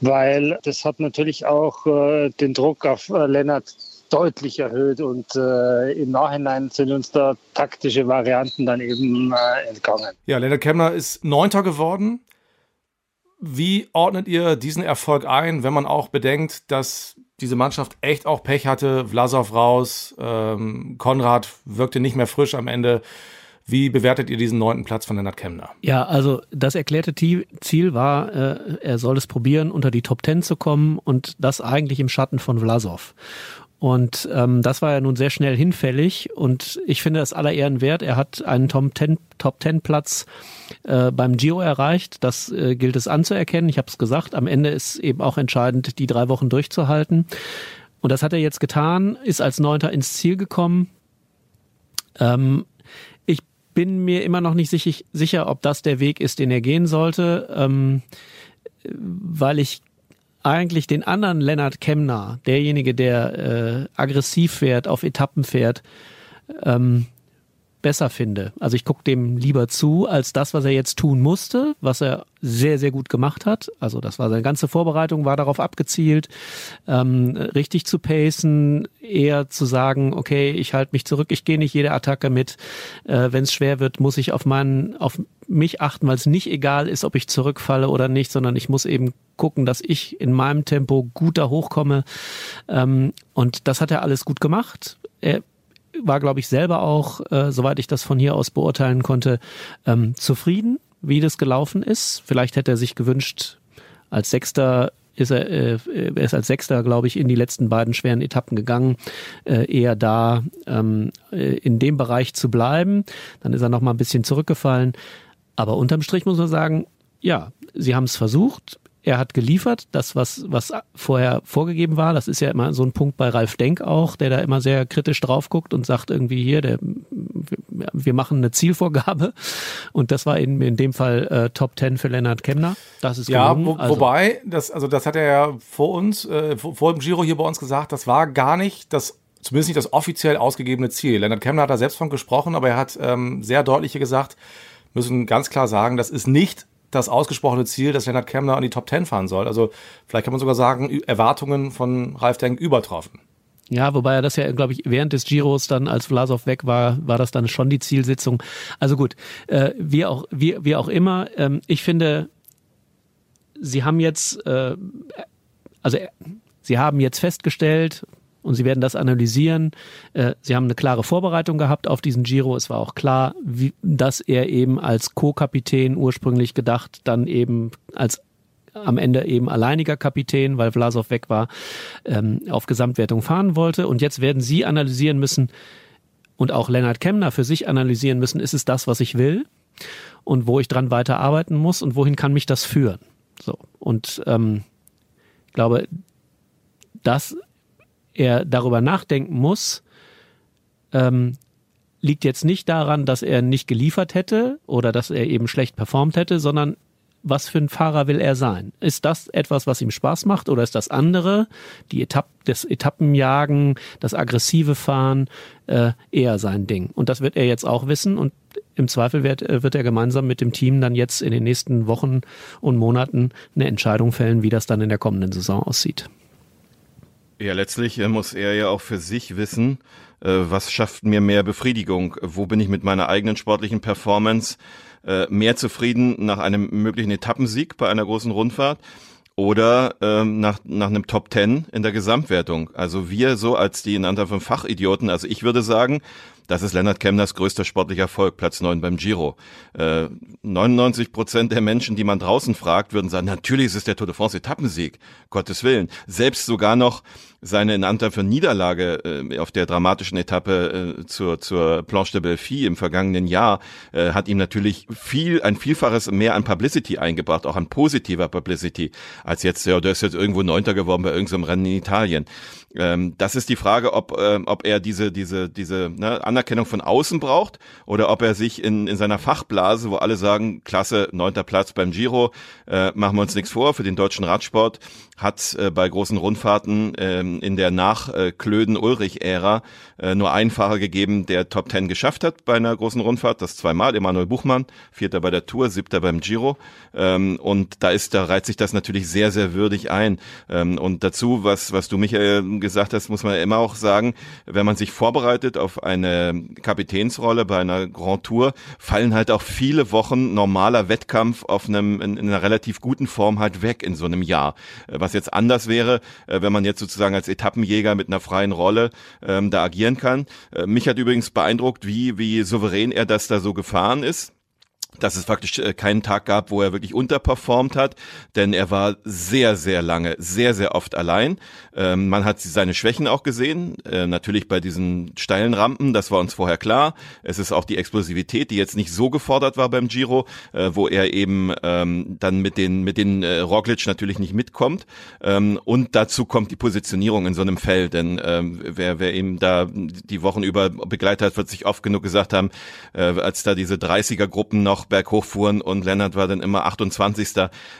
weil das hat natürlich auch äh, den Druck auf äh, Lennart deutlich erhöht und äh, im Nachhinein sind uns da taktische Varianten dann eben äh, entgangen. Ja, Lennart Kemmler ist Neunter geworden. Wie ordnet ihr diesen Erfolg ein, wenn man auch bedenkt, dass diese Mannschaft echt auch Pech hatte? Vlasov raus, ähm, Konrad wirkte nicht mehr frisch am Ende. Wie bewertet ihr diesen neunten Platz von Lennart Kemner? Ja, also das erklärte Ziel war, äh, er soll es probieren, unter die Top Ten zu kommen und das eigentlich im Schatten von Vlasov. Und ähm, das war ja nun sehr schnell hinfällig und ich finde das aller Ehren wert. Er hat einen Top Ten, Top Platz äh, beim Giro erreicht. Das äh, gilt es anzuerkennen. Ich habe es gesagt. Am Ende ist eben auch entscheidend, die drei Wochen durchzuhalten. Und das hat er jetzt getan, ist als Neunter ins Ziel gekommen. Ähm, ich bin mir immer noch nicht sicher, sicher, ob das der Weg ist, den er gehen sollte, ähm, weil ich eigentlich den anderen Lennart Kemner, derjenige, der äh, aggressiv fährt, auf Etappen fährt, ähm, besser finde. Also ich gucke dem lieber zu, als das, was er jetzt tun musste, was er sehr, sehr gut gemacht hat. Also das war seine ganze Vorbereitung, war darauf abgezielt, ähm, richtig zu pacen, eher zu sagen, okay, ich halte mich zurück, ich gehe nicht jede Attacke mit. Äh, Wenn es schwer wird, muss ich auf meinen, auf mich achten, weil es nicht egal ist, ob ich zurückfalle oder nicht, sondern ich muss eben gucken, dass ich in meinem Tempo gut da hochkomme. Ähm, und das hat er alles gut gemacht. Er war, glaube ich, selber auch, äh, soweit ich das von hier aus beurteilen konnte, ähm, zufrieden, wie das gelaufen ist. Vielleicht hätte er sich gewünscht, als Sechster ist er, äh, er ist als Sechster, glaube ich, in die letzten beiden schweren Etappen gegangen, äh, eher da ähm, äh, in dem Bereich zu bleiben. Dann ist er noch mal ein bisschen zurückgefallen. Aber unterm Strich muss man sagen, ja, sie haben es versucht. Er hat geliefert, das, was, was vorher vorgegeben war. Das ist ja immer so ein Punkt bei Ralf Denk auch, der da immer sehr kritisch drauf guckt und sagt irgendwie hier, der, wir machen eine Zielvorgabe. Und das war in, in dem Fall äh, Top Ten für Lennart Kemner. Das ist ja, wo, also, wobei, das, also das hat er ja vor uns, äh, vor, vor dem Giro hier bei uns gesagt, das war gar nicht das zumindest nicht das offiziell ausgegebene Ziel. Lennart Kemner hat da selbst von gesprochen, aber er hat ähm, sehr deutlich gesagt, müssen ganz klar sagen, das ist nicht das ausgesprochene Ziel, dass Leonard Kemner an die Top Ten fahren soll. Also vielleicht kann man sogar sagen, Erwartungen von Ralf Denk übertroffen. Ja, wobei er das ja, glaube ich, während des Giros dann, als Vlasov weg war, war das dann schon die Zielsitzung. Also gut, äh, wie, auch, wie, wie auch immer, ähm, ich finde, sie haben jetzt, äh, also äh, sie haben jetzt festgestellt, und sie werden das analysieren. Äh, sie haben eine klare Vorbereitung gehabt auf diesen Giro. Es war auch klar, wie, dass er eben als Co-Kapitän ursprünglich gedacht, dann eben als am Ende eben alleiniger Kapitän, weil Vlasov weg war, ähm, auf Gesamtwertung fahren wollte. Und jetzt werden sie analysieren müssen und auch Lennart Kemner für sich analysieren müssen, ist es das, was ich will und wo ich dran weiterarbeiten muss und wohin kann mich das führen. So. Und ähm, ich glaube, das er darüber nachdenken muss, ähm, liegt jetzt nicht daran, dass er nicht geliefert hätte oder dass er eben schlecht performt hätte, sondern was für ein Fahrer will er sein? Ist das etwas, was ihm Spaß macht oder ist das andere, die Etapp, das Etappenjagen, das aggressive Fahren, äh, eher sein Ding? Und das wird er jetzt auch wissen und im Zweifel wird, äh, wird er gemeinsam mit dem Team dann jetzt in den nächsten Wochen und Monaten eine Entscheidung fällen, wie das dann in der kommenden Saison aussieht. Ja, letztlich äh, muss er ja auch für sich wissen, äh, was schafft mir mehr Befriedigung? Wo bin ich mit meiner eigenen sportlichen Performance mehr zufrieden nach einem möglichen Etappensieg bei einer großen Rundfahrt? oder ähm, nach, nach einem Top Ten in der Gesamtwertung. Also wir so als die in anderen Fachidioten, also ich würde sagen, das ist Lennart Kemners größter sportlicher Erfolg, Platz neun beim Giro. Äh, 99 Prozent der Menschen, die man draußen fragt, würden sagen, natürlich ist es der Tour de France Etappensieg, Gottes Willen. Selbst sogar noch seine in Antwerpen Niederlage äh, auf der dramatischen Etappe äh, zur, zur Planche de Belfi im vergangenen Jahr äh, hat ihm natürlich viel, ein Vielfaches mehr an Publicity eingebracht, auch an positiver Publicity, als jetzt, ja, der ist jetzt irgendwo Neunter geworden bei irgendeinem Rennen in Italien. Ähm, das ist die Frage, ob, äh, ob er diese, diese, diese ne, Anerkennung von außen braucht oder ob er sich in, in seiner Fachblase, wo alle sagen, klasse, neunter Platz beim Giro, äh, machen wir uns nichts vor, für den deutschen Radsport hat äh, bei großen Rundfahrten ähm, in der nach äh, Klöden-Ulrich-Ära äh, nur einen Fahrer gegeben, der Top Ten geschafft hat bei einer großen Rundfahrt, das zweimal, Emanuel Buchmann, vierter bei der Tour, siebter beim Giro. Ähm, und da ist, da reiht sich das natürlich sehr, sehr würdig ein. Ähm, und dazu, was, was du Michael gesagt hast, muss man immer auch sagen, wenn man sich vorbereitet auf eine Kapitänsrolle bei einer Grand Tour, fallen halt auch viele Wochen normaler Wettkampf auf einem, in, in einer relativ guten Form halt weg in so einem Jahr. Äh, was jetzt anders wäre, äh, wenn man jetzt sozusagen als Etappenjäger mit einer freien Rolle ähm, da agieren kann. Äh, mich hat übrigens beeindruckt, wie, wie souverän er das da so gefahren ist dass es faktisch äh, keinen Tag gab, wo er wirklich unterperformt hat, denn er war sehr, sehr lange, sehr, sehr oft allein. Ähm, man hat seine Schwächen auch gesehen, äh, natürlich bei diesen steilen Rampen, das war uns vorher klar. Es ist auch die Explosivität, die jetzt nicht so gefordert war beim Giro, äh, wo er eben ähm, dann mit den, mit den äh, Roglic natürlich nicht mitkommt. Ähm, und dazu kommt die Positionierung in so einem Feld, denn ähm, wer, wer eben da die Wochen über begleitet hat, wird sich oft genug gesagt haben, äh, als da diese 30er-Gruppen noch berghoch fuhren und Lennart war dann immer 28.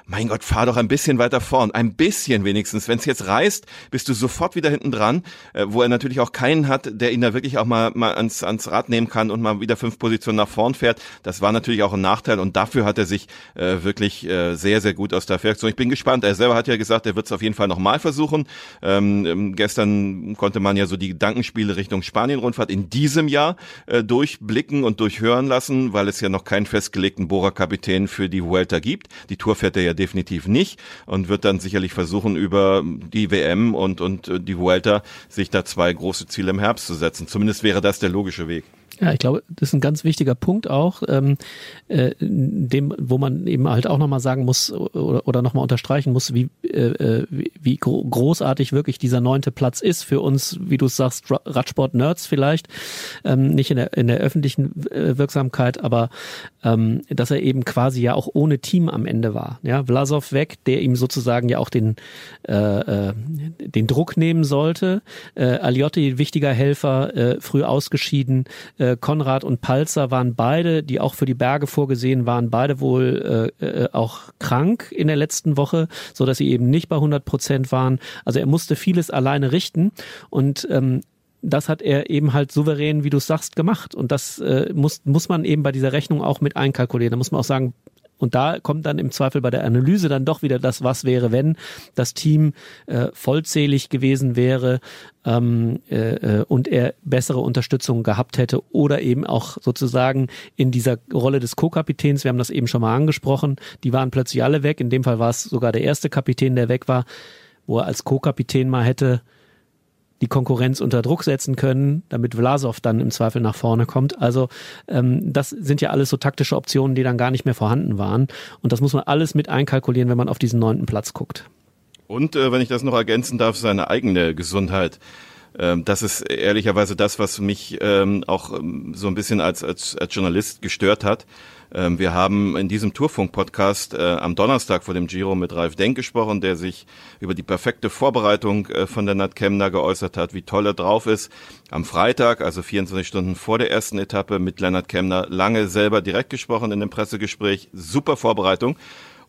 Mein Gott, fahr doch ein bisschen weiter vorn, ein bisschen wenigstens. Wenn es jetzt reißt, bist du sofort wieder hinten dran, äh, wo er natürlich auch keinen hat, der ihn da wirklich auch mal, mal ans, ans Rad nehmen kann und mal wieder fünf Positionen nach vorn fährt. Das war natürlich auch ein Nachteil und dafür hat er sich äh, wirklich äh, sehr, sehr gut aus der Affäre Ich bin gespannt. Er selber hat ja gesagt, er wird es auf jeden Fall nochmal versuchen. Ähm, ähm, gestern konnte man ja so die Gedankenspiele Richtung Spanien-Rundfahrt in diesem Jahr äh, durchblicken und durchhören lassen, weil es ja noch kein fest festgelegten Bohrer-Kapitän für die Vuelta gibt. Die Tour fährt er ja definitiv nicht und wird dann sicherlich versuchen, über die WM und, und äh, die Vuelta sich da zwei große Ziele im Herbst zu setzen. Zumindest wäre das der logische Weg. Ja, ich glaube, das ist ein ganz wichtiger Punkt auch, ähm, äh, dem, wo man eben halt auch nochmal sagen muss oder, oder nochmal unterstreichen muss, wie, äh, wie, wie großartig wirklich dieser neunte Platz ist für uns, wie du sagst, Radsport-Nerds vielleicht, ähm, nicht in der, in der öffentlichen äh, Wirksamkeit, aber ähm, dass er eben quasi ja auch ohne Team am Ende war. Ja, Vlasov weg, der ihm sozusagen ja auch den, äh, äh, den Druck nehmen sollte. Äh, Aliotti, wichtiger Helfer, äh, früh ausgeschieden. Äh, Konrad und Palzer waren beide, die auch für die Berge vorgesehen waren, beide wohl äh, äh, auch krank in der letzten Woche, so dass sie eben nicht bei 100 Prozent waren. Also er musste vieles alleine richten und ähm, das hat er eben halt souverän, wie du sagst, gemacht. Und das äh, muss, muss man eben bei dieser Rechnung auch mit einkalkulieren. Da muss man auch sagen, und da kommt dann im Zweifel bei der Analyse dann doch wieder das, was wäre, wenn das Team äh, vollzählig gewesen wäre ähm, äh, äh und er bessere Unterstützung gehabt hätte oder eben auch sozusagen in dieser Rolle des Co-Kapitäns, wir haben das eben schon mal angesprochen, die waren plötzlich alle weg. In dem Fall war es sogar der erste Kapitän, der weg war, wo er als Co-Kapitän mal hätte die Konkurrenz unter Druck setzen können, damit Vlasov dann im Zweifel nach vorne kommt. Also ähm, das sind ja alles so taktische Optionen, die dann gar nicht mehr vorhanden waren. Und das muss man alles mit einkalkulieren, wenn man auf diesen neunten Platz guckt. Und äh, wenn ich das noch ergänzen darf, seine eigene Gesundheit. Ähm, das ist ehrlicherweise das, was mich ähm, auch ähm, so ein bisschen als, als, als Journalist gestört hat. Ähm, wir haben in diesem Tourfunk-Podcast äh, am Donnerstag vor dem Giro mit Ralf Denk gesprochen, der sich über die perfekte Vorbereitung äh, von der Nat Kemner geäußert hat, wie toll er drauf ist. Am Freitag, also 24 Stunden vor der ersten Etappe, mit Lennart Kemner lange selber direkt gesprochen in dem Pressegespräch. Super Vorbereitung.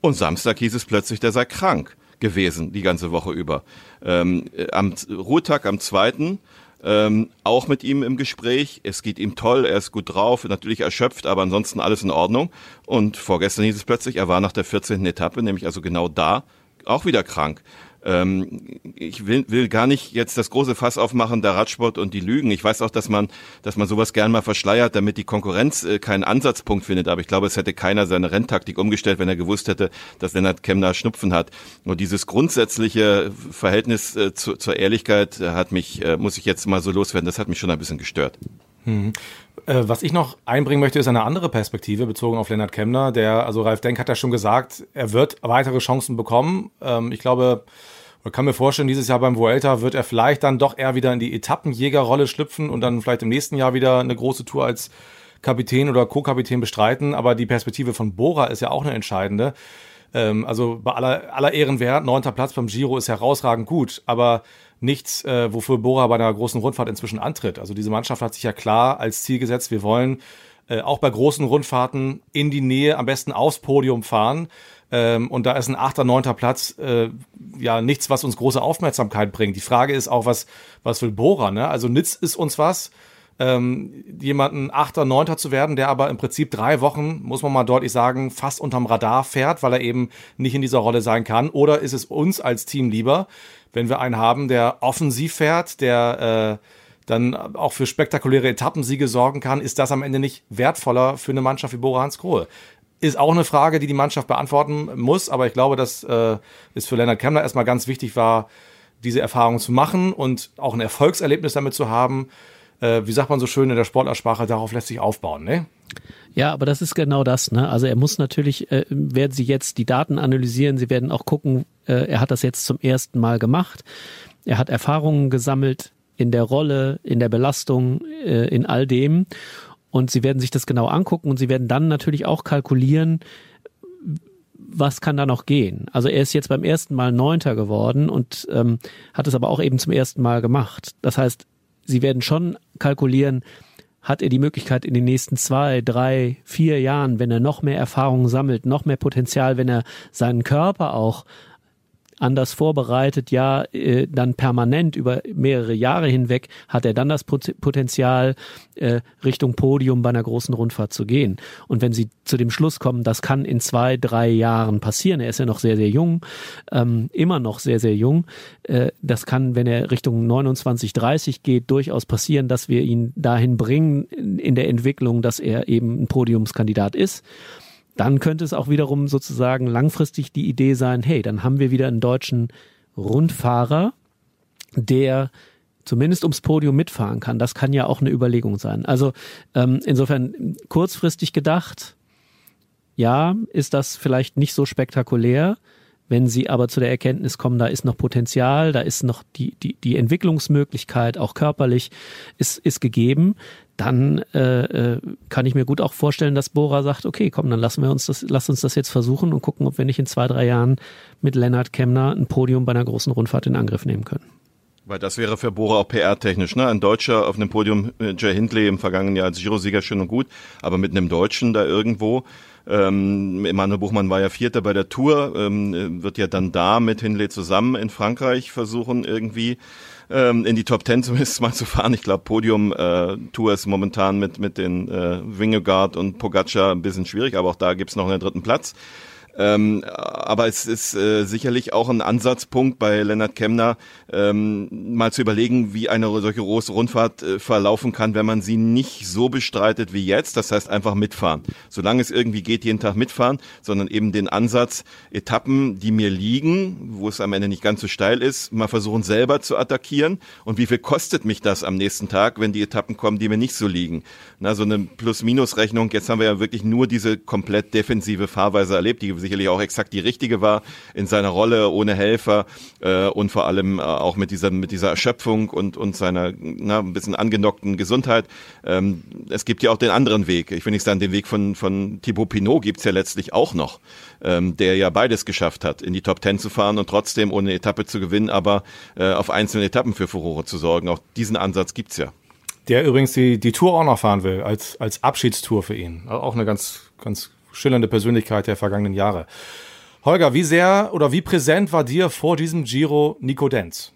Und Samstag hieß es plötzlich, der sei krank gewesen, die ganze Woche über. Ähm, äh, am Ruhetag, am zweiten, ähm, auch mit ihm im Gespräch. Es geht ihm toll, er ist gut drauf, natürlich erschöpft, aber ansonsten alles in Ordnung. Und vorgestern hieß es plötzlich, er war nach der 14. Etappe, nämlich also genau da, auch wieder krank. Ähm, ich will, will gar nicht jetzt das große Fass aufmachen, der Radsport und die Lügen. Ich weiß auch, dass man, dass man sowas gern mal verschleiert, damit die Konkurrenz äh, keinen Ansatzpunkt findet. Aber ich glaube, es hätte keiner seine Renntaktik umgestellt, wenn er gewusst hätte, dass Lennart Kemner Schnupfen hat. Nur dieses grundsätzliche Verhältnis äh, zu, zur Ehrlichkeit hat mich, äh, muss ich jetzt mal so loswerden, das hat mich schon ein bisschen gestört. Hm. was ich noch einbringen möchte, ist eine andere Perspektive bezogen auf Lennart Kemner. Der, also Ralf Denk hat ja schon gesagt, er wird weitere Chancen bekommen. Ähm, ich glaube, man kann mir vorstellen, dieses Jahr beim Vuelta wird er vielleicht dann doch eher wieder in die Etappenjägerrolle schlüpfen und dann vielleicht im nächsten Jahr wieder eine große Tour als Kapitän oder Co-Kapitän bestreiten. Aber die Perspektive von Bora ist ja auch eine entscheidende. Ähm, also bei aller, aller Ehren wert, neunter Platz beim Giro ist herausragend gut, aber nichts, äh, wofür Bora bei einer großen Rundfahrt inzwischen antritt. Also diese Mannschaft hat sich ja klar als Ziel gesetzt, wir wollen äh, auch bei großen Rundfahrten in die Nähe, am besten aufs Podium fahren. Ähm, und da ist ein achter, neunter Platz äh, ja nichts, was uns große Aufmerksamkeit bringt. Die Frage ist auch, was, was will Bora? Ne? Also nützt es uns was, ähm, jemanden achter, neunter zu werden, der aber im Prinzip drei Wochen, muss man mal deutlich sagen, fast unterm Radar fährt, weil er eben nicht in dieser Rolle sein kann? Oder ist es uns als Team lieber, wenn wir einen haben, der offensiv fährt, der äh, dann auch für spektakuläre Etappensiege sorgen kann, ist das am Ende nicht wertvoller für eine Mannschaft wie Bora Hans Grohe? Ist auch eine Frage, die die Mannschaft beantworten muss, aber ich glaube, dass äh, es für Leonard Kemmler erstmal ganz wichtig war, diese Erfahrung zu machen und auch ein Erfolgserlebnis damit zu haben. Äh, wie sagt man so schön in der Sportlersprache, darauf lässt sich aufbauen, ne? Ja, aber das ist genau das. Ne? Also er muss natürlich, äh, werden Sie jetzt die Daten analysieren, Sie werden auch gucken, äh, er hat das jetzt zum ersten Mal gemacht. Er hat Erfahrungen gesammelt in der Rolle, in der Belastung, äh, in all dem. Und sie werden sich das genau angucken und sie werden dann natürlich auch kalkulieren, was kann da noch gehen? Also er ist jetzt beim ersten Mal Neunter geworden und ähm, hat es aber auch eben zum ersten Mal gemacht. Das heißt, sie werden schon kalkulieren, hat er die Möglichkeit in den nächsten zwei, drei, vier Jahren, wenn er noch mehr Erfahrungen sammelt, noch mehr Potenzial, wenn er seinen Körper auch anders vorbereitet, ja, äh, dann permanent über mehrere Jahre hinweg hat er dann das Potenzial, äh, Richtung Podium bei einer großen Rundfahrt zu gehen. Und wenn Sie zu dem Schluss kommen, das kann in zwei, drei Jahren passieren, er ist ja noch sehr, sehr jung, ähm, immer noch sehr, sehr jung, äh, das kann, wenn er Richtung 29, 30 geht, durchaus passieren, dass wir ihn dahin bringen in der Entwicklung, dass er eben ein Podiumskandidat ist dann könnte es auch wiederum sozusagen langfristig die Idee sein, hey, dann haben wir wieder einen deutschen Rundfahrer, der zumindest ums Podium mitfahren kann. Das kann ja auch eine Überlegung sein. Also ähm, insofern kurzfristig gedacht, ja, ist das vielleicht nicht so spektakulär. Wenn Sie aber zu der Erkenntnis kommen, da ist noch Potenzial, da ist noch die, die, die Entwicklungsmöglichkeit, auch körperlich, ist, ist gegeben, dann äh, äh, kann ich mir gut auch vorstellen, dass Bora sagt, okay, komm, dann lassen wir uns das, lass uns das jetzt versuchen und gucken, ob wir nicht in zwei, drei Jahren mit Lennart Kemner ein Podium bei einer großen Rundfahrt in Angriff nehmen können. Weil das wäre für Bora auch PR-technisch, ne? Ein Deutscher auf einem Podium, äh, Jay Hindley im vergangenen Jahr als Giro-Sieger schön und gut, aber mit einem Deutschen da irgendwo, ähm, Emanuel Buchmann war ja Vierter bei der Tour, ähm, wird ja dann da mit Hindley zusammen in Frankreich versuchen, irgendwie ähm, in die Top Ten zumindest mal zu fahren. Ich glaube, Podium äh, Tour ist momentan mit, mit den äh, Wingegaard und Pogacar ein bisschen schwierig, aber auch da gibt's noch einen dritten Platz. Ähm, aber es ist äh, sicherlich auch ein Ansatzpunkt bei Lennart Kemner, ähm, mal zu überlegen, wie eine solche große Rundfahrt äh, verlaufen kann, wenn man sie nicht so bestreitet wie jetzt. Das heißt einfach mitfahren. Solange es irgendwie geht, jeden Tag mitfahren, sondern eben den Ansatz, Etappen, die mir liegen, wo es am Ende nicht ganz so steil ist, mal versuchen selber zu attackieren. Und wie viel kostet mich das am nächsten Tag, wenn die Etappen kommen, die mir nicht so liegen? Na, so eine Plus-Minus-Rechnung. Jetzt haben wir ja wirklich nur diese komplett defensive Fahrweise erlebt, die sicherlich auch exakt die richtige war in seiner Rolle ohne Helfer äh, und vor allem äh, auch mit dieser mit dieser Erschöpfung und und seiner na, ein bisschen angenockten Gesundheit. Ähm, es gibt ja auch den anderen Weg. Ich will nicht sagen, den Weg von von Thibaut Pinot gibt's ja letztlich auch noch, ähm, der ja beides geschafft hat, in die Top Ten zu fahren und trotzdem ohne Etappe zu gewinnen, aber äh, auf einzelnen Etappen für Furore zu sorgen. Auch diesen Ansatz gibt's ja. Der übrigens die, die Tour auch noch fahren will, als, als Abschiedstour für ihn. Auch eine ganz, ganz schillernde Persönlichkeit der vergangenen Jahre. Holger, wie sehr oder wie präsent war dir vor diesem Giro Nico Denz?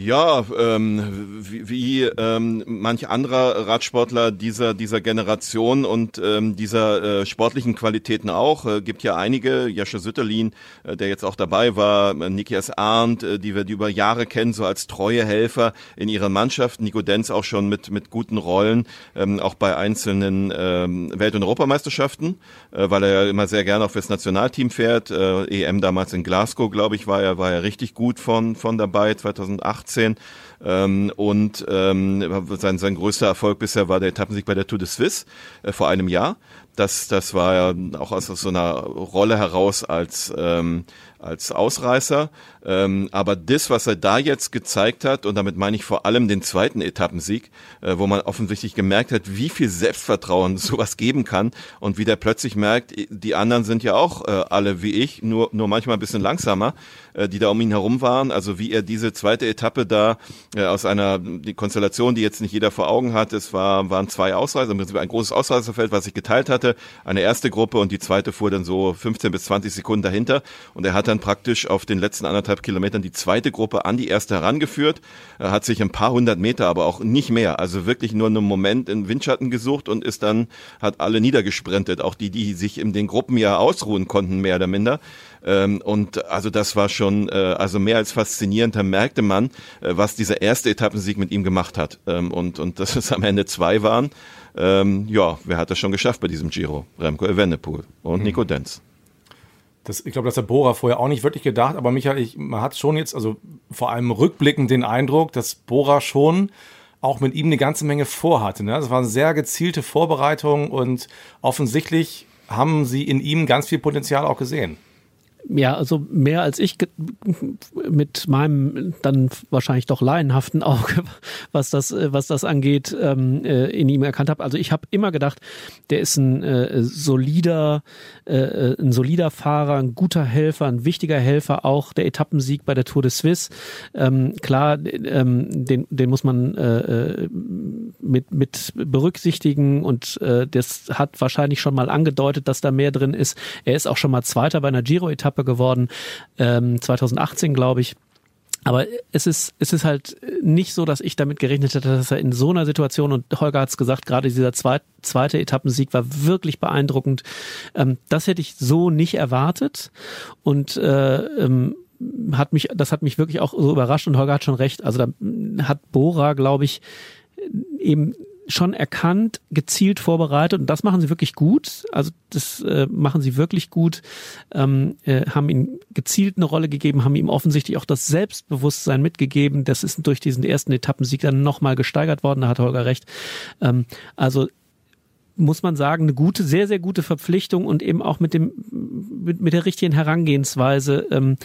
Ja, ähm, wie, wie ähm, manch anderer Radsportler dieser dieser Generation und ähm, dieser äh, sportlichen Qualitäten auch. Äh, gibt ja einige, Jascha Sütterlin, äh, der jetzt auch dabei war, äh, Nikias Arndt, äh, die wir die über Jahre kennen, so als treue Helfer in ihrer Mannschaft. Nico Denz auch schon mit mit guten Rollen, ähm, auch bei einzelnen ähm, Welt- und Europameisterschaften, äh, weil er ja immer sehr gerne auch fürs Nationalteam fährt. Äh, EM damals in Glasgow, glaube ich, war er war er richtig gut von von dabei 2008 2018. Ähm, und ähm, sein, sein größter Erfolg bisher war der Etappensieg bei der Tour de Suisse äh, vor einem Jahr. Das, das war ja auch aus so einer Rolle heraus als ähm, als Ausreißer. Ähm, aber das, was er da jetzt gezeigt hat, und damit meine ich vor allem den zweiten Etappensieg, äh, wo man offensichtlich gemerkt hat, wie viel Selbstvertrauen sowas geben kann und wie der plötzlich merkt, die anderen sind ja auch äh, alle wie ich, nur, nur manchmal ein bisschen langsamer, äh, die da um ihn herum waren. Also wie er diese zweite Etappe da äh, aus einer die Konstellation, die jetzt nicht jeder vor Augen hat, es war, waren zwei Ausreißer, im Prinzip ein großes Ausreißerfeld, was sich geteilt hatte, eine erste Gruppe und die zweite fuhr dann so 15 bis 20 Sekunden dahinter und er hat dann praktisch auf den letzten anderthalb Kilometern die zweite Gruppe an die erste herangeführt, er hat sich ein paar hundert Meter, aber auch nicht mehr, also wirklich nur einen Moment in Windschatten gesucht und ist dann, hat alle niedergesprintet, auch die, die sich in den Gruppen ja ausruhen konnten, mehr oder minder. Ähm, und also das war schon äh, also mehr als faszinierend. Da merkte man, äh, was dieser erste Etappensieg mit ihm gemacht hat. Ähm, und, und dass es am Ende zwei waren. Ähm, ja, wer hat das schon geschafft bei diesem Giro? Remco Evenepoel und. Nico Denz. Das, ich glaube, das hat Bora vorher auch nicht wirklich gedacht, aber Michael, ich, man hat schon jetzt, also vor allem rückblickend den Eindruck, dass Bora schon auch mit ihm eine ganze Menge vorhatte. Ne? Das war eine sehr gezielte Vorbereitung und offensichtlich haben sie in ihm ganz viel Potenzial auch gesehen. Ja, also mehr als ich mit meinem dann wahrscheinlich doch laienhaften Auge, was das, was das angeht, ähm, äh, in ihm erkannt habe. Also ich habe immer gedacht, der ist ein äh, solider, äh, ein solider Fahrer, ein guter Helfer, ein wichtiger Helfer, auch der Etappensieg bei der Tour de Suisse. Ähm, klar, ähm, den, den muss man äh, äh mit, mit berücksichtigen und äh, das hat wahrscheinlich schon mal angedeutet, dass da mehr drin ist. Er ist auch schon mal Zweiter bei einer Giro-Etappe Etappe geworden, ähm, 2018 glaube ich. Aber es ist, es ist halt nicht so, dass ich damit gerechnet hätte, dass er in so einer Situation, und Holger hat es gesagt, gerade dieser zweite, zweite Etappensieg war wirklich beeindruckend. Ähm, das hätte ich so nicht erwartet. Und äh, ähm, hat mich, das hat mich wirklich auch so überrascht und Holger hat schon recht. Also da hat Bora, glaube ich, eben schon erkannt, gezielt vorbereitet und das machen sie wirklich gut. Also das äh, machen sie wirklich gut, ähm, äh, haben ihm gezielt eine Rolle gegeben, haben ihm offensichtlich auch das Selbstbewusstsein mitgegeben. Das ist durch diesen ersten Etappensieg dann nochmal gesteigert worden, da hat Holger recht. Ähm, also muss man sagen, eine gute, sehr, sehr gute Verpflichtung und eben auch mit dem, mit, mit der richtigen Herangehensweise. Ähm,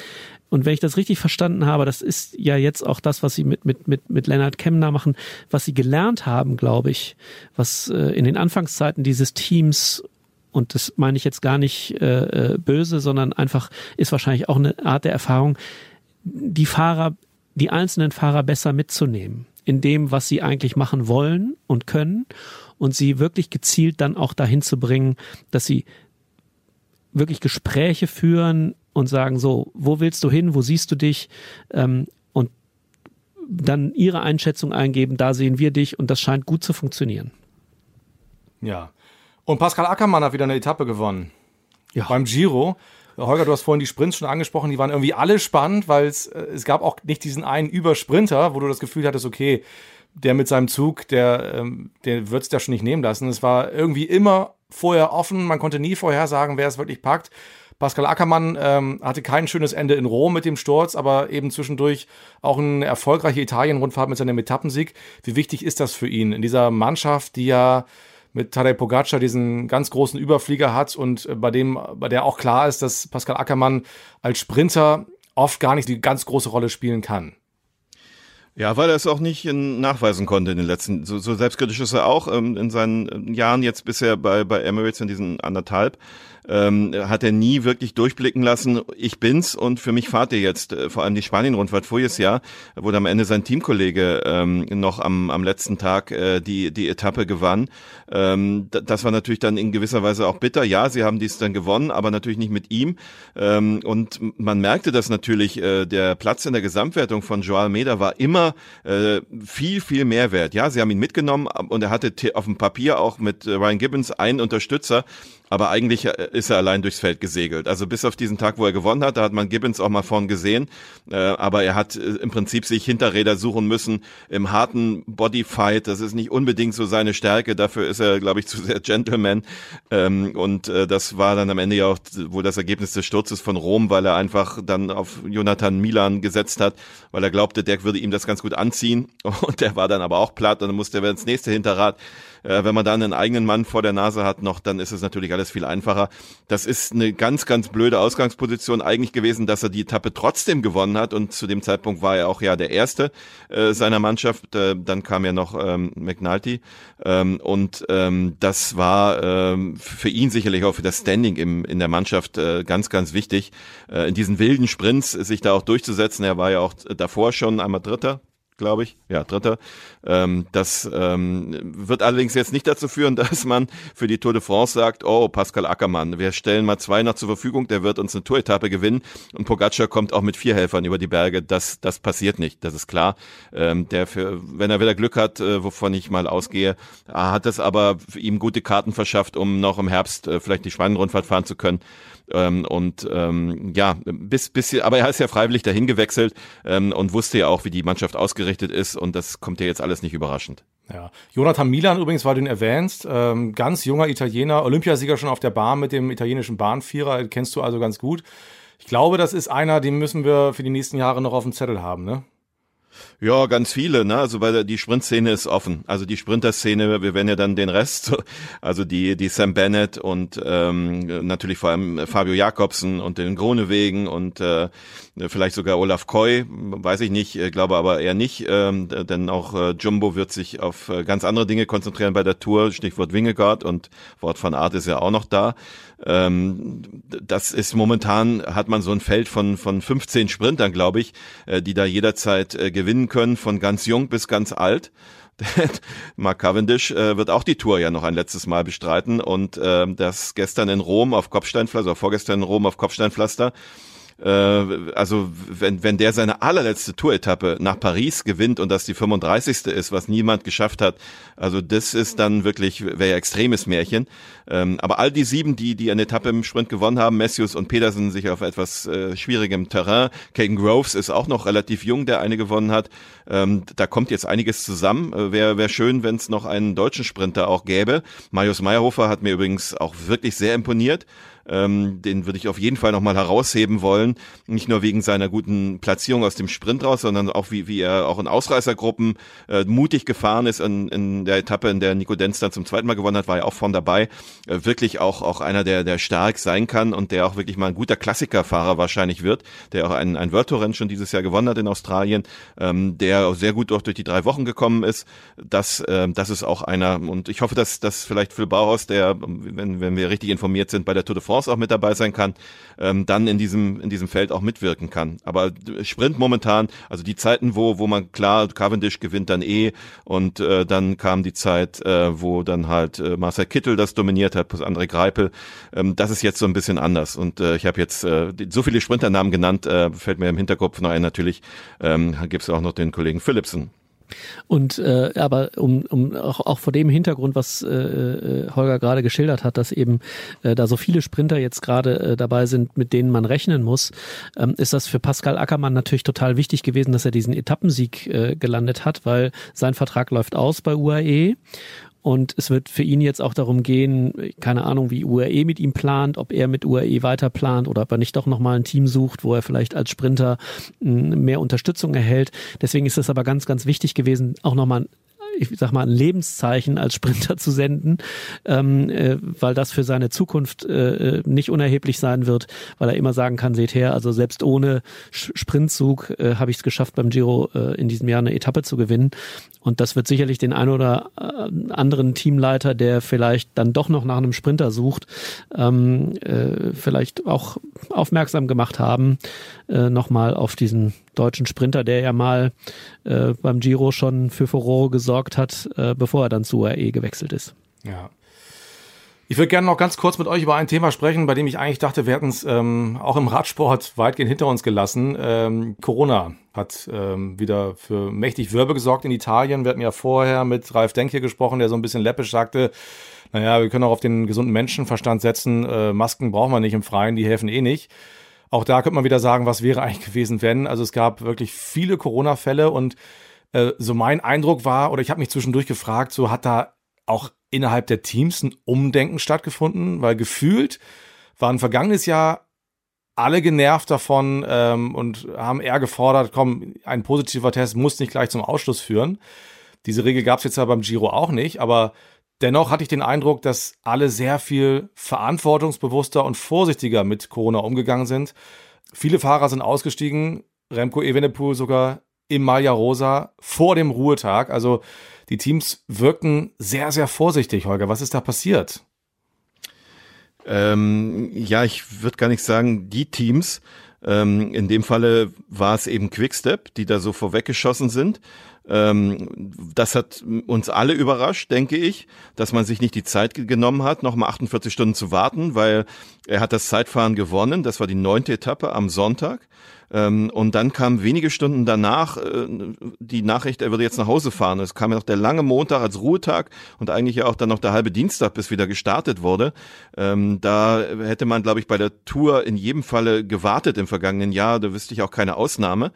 und wenn ich das richtig verstanden habe, das ist ja jetzt auch das, was sie mit, mit, mit, mit Leonard Kemner machen, was sie gelernt haben, glaube ich, was äh, in den Anfangszeiten dieses Teams und das meine ich jetzt gar nicht äh, äh, böse, sondern einfach ist wahrscheinlich auch eine Art der Erfahrung, die Fahrer, die einzelnen Fahrer besser mitzunehmen in dem, was sie eigentlich machen wollen und können und sie wirklich gezielt dann auch dahin zu bringen, dass sie wirklich Gespräche führen und sagen, so, wo willst du hin, wo siehst du dich? Ähm, und dann ihre Einschätzung eingeben, da sehen wir dich und das scheint gut zu funktionieren. Ja. Und Pascal Ackermann hat wieder eine Etappe gewonnen. Ja. Beim Giro. Holger, du hast vorhin die Sprints schon angesprochen, die waren irgendwie alle spannend, weil es, äh, es gab auch nicht diesen einen Übersprinter, wo du das Gefühl hattest, okay, der mit seinem Zug, der, ähm, der wird es da schon nicht nehmen lassen. Es war irgendwie immer vorher offen, man konnte nie vorhersagen, wer es wirklich packt. Pascal Ackermann ähm, hatte kein schönes Ende in Rom mit dem Sturz, aber eben zwischendurch auch eine erfolgreiche Italien-Rundfahrt mit seinem Etappensieg. Wie wichtig ist das für ihn in dieser Mannschaft, die ja mit Tadej Pogacar diesen ganz großen Überflieger hat und bei dem, bei der auch klar ist, dass Pascal Ackermann als Sprinter oft gar nicht die ganz große Rolle spielen kann. Ja, weil er es auch nicht nachweisen konnte in den letzten, so, so selbstkritisch ist er auch ähm, in seinen Jahren jetzt bisher bei, bei Emirates in diesen anderthalb. Ähm, hat er nie wirklich durchblicken lassen, ich bin's und für mich fahrt ihr jetzt, äh, vor allem die Spanien-Rundfahrt voriges Jahr, wo dann am Ende sein Teamkollege ähm, noch am, am letzten Tag äh, die, die Etappe gewann. Ähm, das war natürlich dann in gewisser Weise auch bitter. Ja, sie haben dies dann gewonnen, aber natürlich nicht mit ihm. Ähm, und man merkte das natürlich, äh, der Platz in der Gesamtwertung von Joao Almeida war immer äh, viel, viel mehr wert. Ja, sie haben ihn mitgenommen und er hatte auf dem Papier auch mit äh, Ryan Gibbons einen Unterstützer, aber eigentlich äh, ist er allein durchs Feld gesegelt. Also bis auf diesen Tag, wo er gewonnen hat, da hat man Gibbons auch mal vorn gesehen, äh, aber er hat äh, im Prinzip sich Hinterräder suchen müssen im harten Bodyfight. Das ist nicht unbedingt so seine Stärke. Dafür ist er, glaube ich, zu sehr Gentleman. Ähm, und äh, das war dann am Ende ja auch wohl das Ergebnis des Sturzes von Rom, weil er einfach dann auf Jonathan Milan gesetzt hat, weil er glaubte, der würde ihm das ganz gut anziehen. Und der war dann aber auch platt und dann musste er ins nächste Hinterrad. Äh, wenn man dann einen eigenen Mann vor der Nase hat noch, dann ist es natürlich alles viel einfacher. Das ist eine ganz, ganz blöde Ausgangsposition eigentlich gewesen, dass er die Etappe trotzdem gewonnen hat und zu dem Zeitpunkt war er auch ja der Erste äh, seiner Mannschaft. Äh, dann kam ja noch ähm, McNulty ähm, und ähm, das war ähm, für ihn sicherlich auch für das Standing im, in der Mannschaft äh, ganz, ganz wichtig, äh, in diesen wilden Sprints sich da auch durchzusetzen. Er war ja auch davor schon einmal Dritter glaube ich. Ja, dritter. Ähm, das ähm, wird allerdings jetzt nicht dazu führen, dass man für die Tour de France sagt, oh, Pascal Ackermann, wir stellen mal zwei noch zur Verfügung, der wird uns eine Tour-Etappe gewinnen und Pogacar kommt auch mit vier Helfern über die Berge. Das, das passiert nicht, das ist klar. Ähm, der für, wenn er wieder Glück hat, äh, wovon ich mal ausgehe, hat es aber ihm gute Karten verschafft, um noch im Herbst äh, vielleicht die Schweinenrundfahrt fahren zu können. Ähm, und ähm, ja, bis, bis, aber er ist ja freiwillig dahin gewechselt ähm, und wusste ja auch, wie die Mannschaft ausgerichtet ist und das kommt ja jetzt alles nicht überraschend. Ja. Jonathan Milan übrigens, weil du ihn erwähnst, ähm, ganz junger Italiener, Olympiasieger schon auf der Bahn mit dem italienischen Bahnvierer, kennst du also ganz gut. Ich glaube, das ist einer, den müssen wir für die nächsten Jahre noch auf dem Zettel haben, ne? Ja, ganz viele, ne? Also weil die Sprintszene ist offen. Also die Sprinterszene, wir werden ja dann den Rest, also die die Sam Bennett und ähm, natürlich vor allem Fabio Jakobsen und den Gronewegen und äh, vielleicht sogar Olaf Koy, weiß ich nicht, glaube aber eher nicht, ähm, denn auch äh, Jumbo wird sich auf äh, ganz andere Dinge konzentrieren bei der Tour. Stichwort Wingegaard und Wort von Art ist ja auch noch da. Ähm, das ist momentan hat man so ein Feld von von 15 Sprintern, glaube ich, äh, die da jederzeit äh, gewinnen können, von ganz jung bis ganz alt. Mark Cavendish äh, wird auch die Tour ja noch ein letztes Mal bestreiten und äh, das gestern in Rom auf Kopfsteinpflaster, also vorgestern in Rom auf Kopfsteinpflaster äh, also wenn, wenn der seine allerletzte Tour-Etappe nach Paris gewinnt und das die 35. ist, was niemand geschafft hat, also das ist dann wirklich, wäre ja extremes Märchen. Ähm, aber all die sieben, die, die eine Etappe im Sprint gewonnen haben, Matthews und Pedersen sich auf etwas äh, schwierigem Terrain, Kagan Groves ist auch noch relativ jung, der eine gewonnen hat, ähm, da kommt jetzt einiges zusammen. Äh, Wäre wär schön, wenn es noch einen deutschen Sprinter auch gäbe. Marius Meyerhofer hat mir übrigens auch wirklich sehr imponiert. Ähm, den würde ich auf jeden Fall nochmal herausheben wollen. Nicht nur wegen seiner guten Platzierung aus dem Sprint raus, sondern auch wie, wie er auch in Ausreißergruppen äh, mutig gefahren ist. In, in der Etappe, in der Nico Denz dann zum zweiten Mal gewonnen hat, war er auch vorn dabei. Äh, wirklich auch, auch einer, der, der stark sein kann und der auch wirklich mal ein guter Klassikerfahrer wahrscheinlich wird, der auch ein, ein World Tour schon dieses Jahr gewonnen hat in Australien, ähm, der sehr gut durch die drei Wochen gekommen ist. Das, äh, das ist auch einer und ich hoffe, dass, dass vielleicht Phil Bauhaus, der, wenn, wenn wir richtig informiert sind, bei der Tour de France France auch mit dabei sein kann, ähm, dann in diesem, in diesem Feld auch mitwirken kann. Aber Sprint momentan, also die Zeiten, wo, wo man klar, Cavendish gewinnt dann eh und äh, dann kam die Zeit, äh, wo dann halt äh, Marcel Kittel das dominiert hat, plus André Greipel. Ähm, das ist jetzt so ein bisschen anders. Und äh, ich habe jetzt äh, so viele Sprinternamen genannt, äh, fällt mir im Hinterkopf noch ein, natürlich ähm, gibt es auch noch den Kollegen Philipsen. Und äh, aber um, um auch, auch vor dem Hintergrund, was äh, äh, Holger gerade geschildert hat, dass eben äh, da so viele Sprinter jetzt gerade äh, dabei sind, mit denen man rechnen muss, ähm, ist das für Pascal Ackermann natürlich total wichtig gewesen, dass er diesen Etappensieg äh, gelandet hat, weil sein Vertrag läuft aus bei UAE und es wird für ihn jetzt auch darum gehen, keine Ahnung, wie UAE mit ihm plant, ob er mit UAE weiter plant oder ob er nicht doch nochmal ein Team sucht, wo er vielleicht als Sprinter hm, mehr Unterstützung erhält. Deswegen ist es aber ganz, ganz wichtig gewesen, auch nochmal ich sag mal, ein Lebenszeichen als Sprinter zu senden, ähm, äh, weil das für seine Zukunft äh, äh nicht unerheblich sein wird, weil er immer sagen kann, seht her, also selbst ohne Sprintzug äh, habe ich es geschafft, beim Giro äh, in diesem Jahr eine Etappe zu gewinnen. Und das wird sicherlich den einen oder äh, anderen Teamleiter, der vielleicht dann doch noch nach einem Sprinter sucht, ähm, äh, vielleicht auch aufmerksam gemacht haben, äh, nochmal auf diesen deutschen Sprinter, der ja mal äh, beim Giro schon für Furore gesorgt hat, äh, bevor er dann zu UAE gewechselt ist. Ja. Ich würde gerne noch ganz kurz mit euch über ein Thema sprechen, bei dem ich eigentlich dachte, wir hätten es ähm, auch im Radsport weitgehend hinter uns gelassen. Ähm, Corona hat ähm, wieder für mächtig Wirbel gesorgt in Italien. Wir hatten ja vorher mit Ralf Denk hier gesprochen, der so ein bisschen läppisch sagte, naja, wir können auch auf den gesunden Menschenverstand setzen. Äh, Masken brauchen wir nicht im Freien, die helfen eh nicht. Auch da könnte man wieder sagen, was wäre eigentlich gewesen, wenn. Also es gab wirklich viele Corona-Fälle und äh, so mein Eindruck war, oder ich habe mich zwischendurch gefragt, so hat da auch innerhalb der Teams ein Umdenken stattgefunden, weil gefühlt waren vergangenes Jahr alle genervt davon ähm, und haben eher gefordert, komm, ein positiver Test muss nicht gleich zum Ausschluss führen. Diese Regel gab es jetzt ja beim Giro auch nicht, aber dennoch hatte ich den Eindruck, dass alle sehr viel verantwortungsbewusster und vorsichtiger mit Corona umgegangen sind. Viele Fahrer sind ausgestiegen, Remco Evenepoel sogar im Maglia Rosa vor dem Ruhetag. Also die Teams wirken sehr, sehr vorsichtig, Holger. Was ist da passiert? Ähm, ja, ich würde gar nicht sagen, die Teams. Ähm, in dem Falle war es eben Quickstep, die da so vorweggeschossen sind. Ähm, das hat uns alle überrascht, denke ich, dass man sich nicht die Zeit genommen hat, nochmal 48 Stunden zu warten, weil er hat das Zeitfahren gewonnen. Das war die neunte Etappe am Sonntag. Ähm, und dann kam wenige Stunden danach äh, die Nachricht, er würde jetzt nach Hause fahren. Es kam ja noch der lange Montag als Ruhetag und eigentlich ja auch dann noch der halbe Dienstag, bis wieder gestartet wurde. Ähm, da hätte man, glaube ich, bei der Tour in jedem Falle gewartet im vergangenen Jahr. Da wüsste ich auch keine Ausnahme.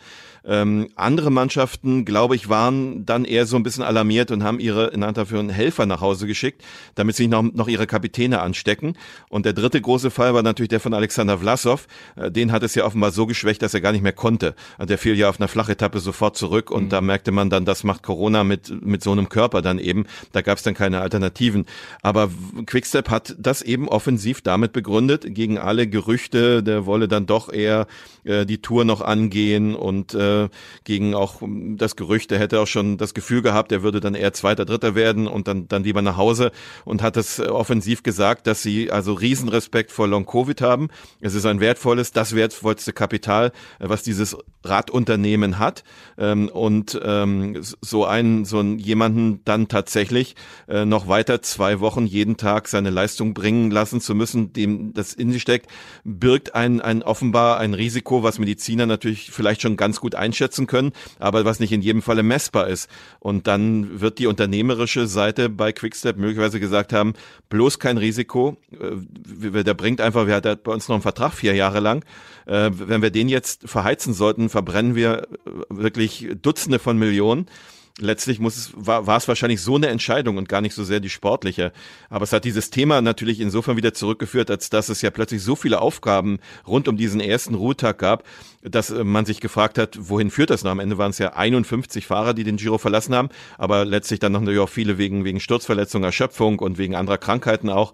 Ähm, andere Mannschaften, glaube ich, waren dann eher so ein bisschen alarmiert und haben ihre in Anführungszeichen Helfer nach Hause geschickt, damit sie noch, noch ihre Kapitäne anstecken. Und der dritte große Fall war natürlich der von Alexander Vlasov. Äh, den hat es ja offenbar so geschwächt, dass er gar nicht mehr konnte. Also der fiel ja auf einer Flachetappe sofort zurück und mhm. da merkte man dann, das macht Corona mit, mit so einem Körper dann eben. Da gab es dann keine Alternativen. Aber Quickstep hat das eben offensiv damit begründet, gegen alle Gerüchte, der wolle dann doch eher äh, die Tour noch angehen und äh, gegen auch das Gerücht, er hätte auch schon das Gefühl gehabt, er würde dann eher Zweiter, Dritter werden und dann, dann lieber nach Hause und hat es offensiv gesagt, dass sie also Riesenrespekt vor Long-Covid haben. Es ist ein wertvolles, das wertvollste Kapital, was dieses Radunternehmen hat ähm, und ähm, so einen, so einen jemanden dann tatsächlich äh, noch weiter zwei Wochen jeden Tag seine Leistung bringen lassen zu müssen, dem das in sich steckt, birgt ein, ein offenbar ein Risiko, was Mediziner natürlich vielleicht schon ganz gut ein einschätzen können, aber was nicht in jedem Falle messbar ist. Und dann wird die unternehmerische Seite bei Quickstep möglicherweise gesagt haben, bloß kein Risiko. Äh, der bringt einfach, wir hatten bei uns noch einen Vertrag vier Jahre lang. Äh, wenn wir den jetzt verheizen sollten, verbrennen wir äh, wirklich Dutzende von Millionen letztlich muss es, war, war es wahrscheinlich so eine Entscheidung und gar nicht so sehr die sportliche. Aber es hat dieses Thema natürlich insofern wieder zurückgeführt, als dass es ja plötzlich so viele Aufgaben rund um diesen ersten Ruhetag gab, dass äh, man sich gefragt hat, wohin führt das noch? Am Ende waren es ja 51 Fahrer, die den Giro verlassen haben, aber letztlich dann noch natürlich auch viele wegen, wegen Sturzverletzung, Erschöpfung und wegen anderer Krankheiten auch.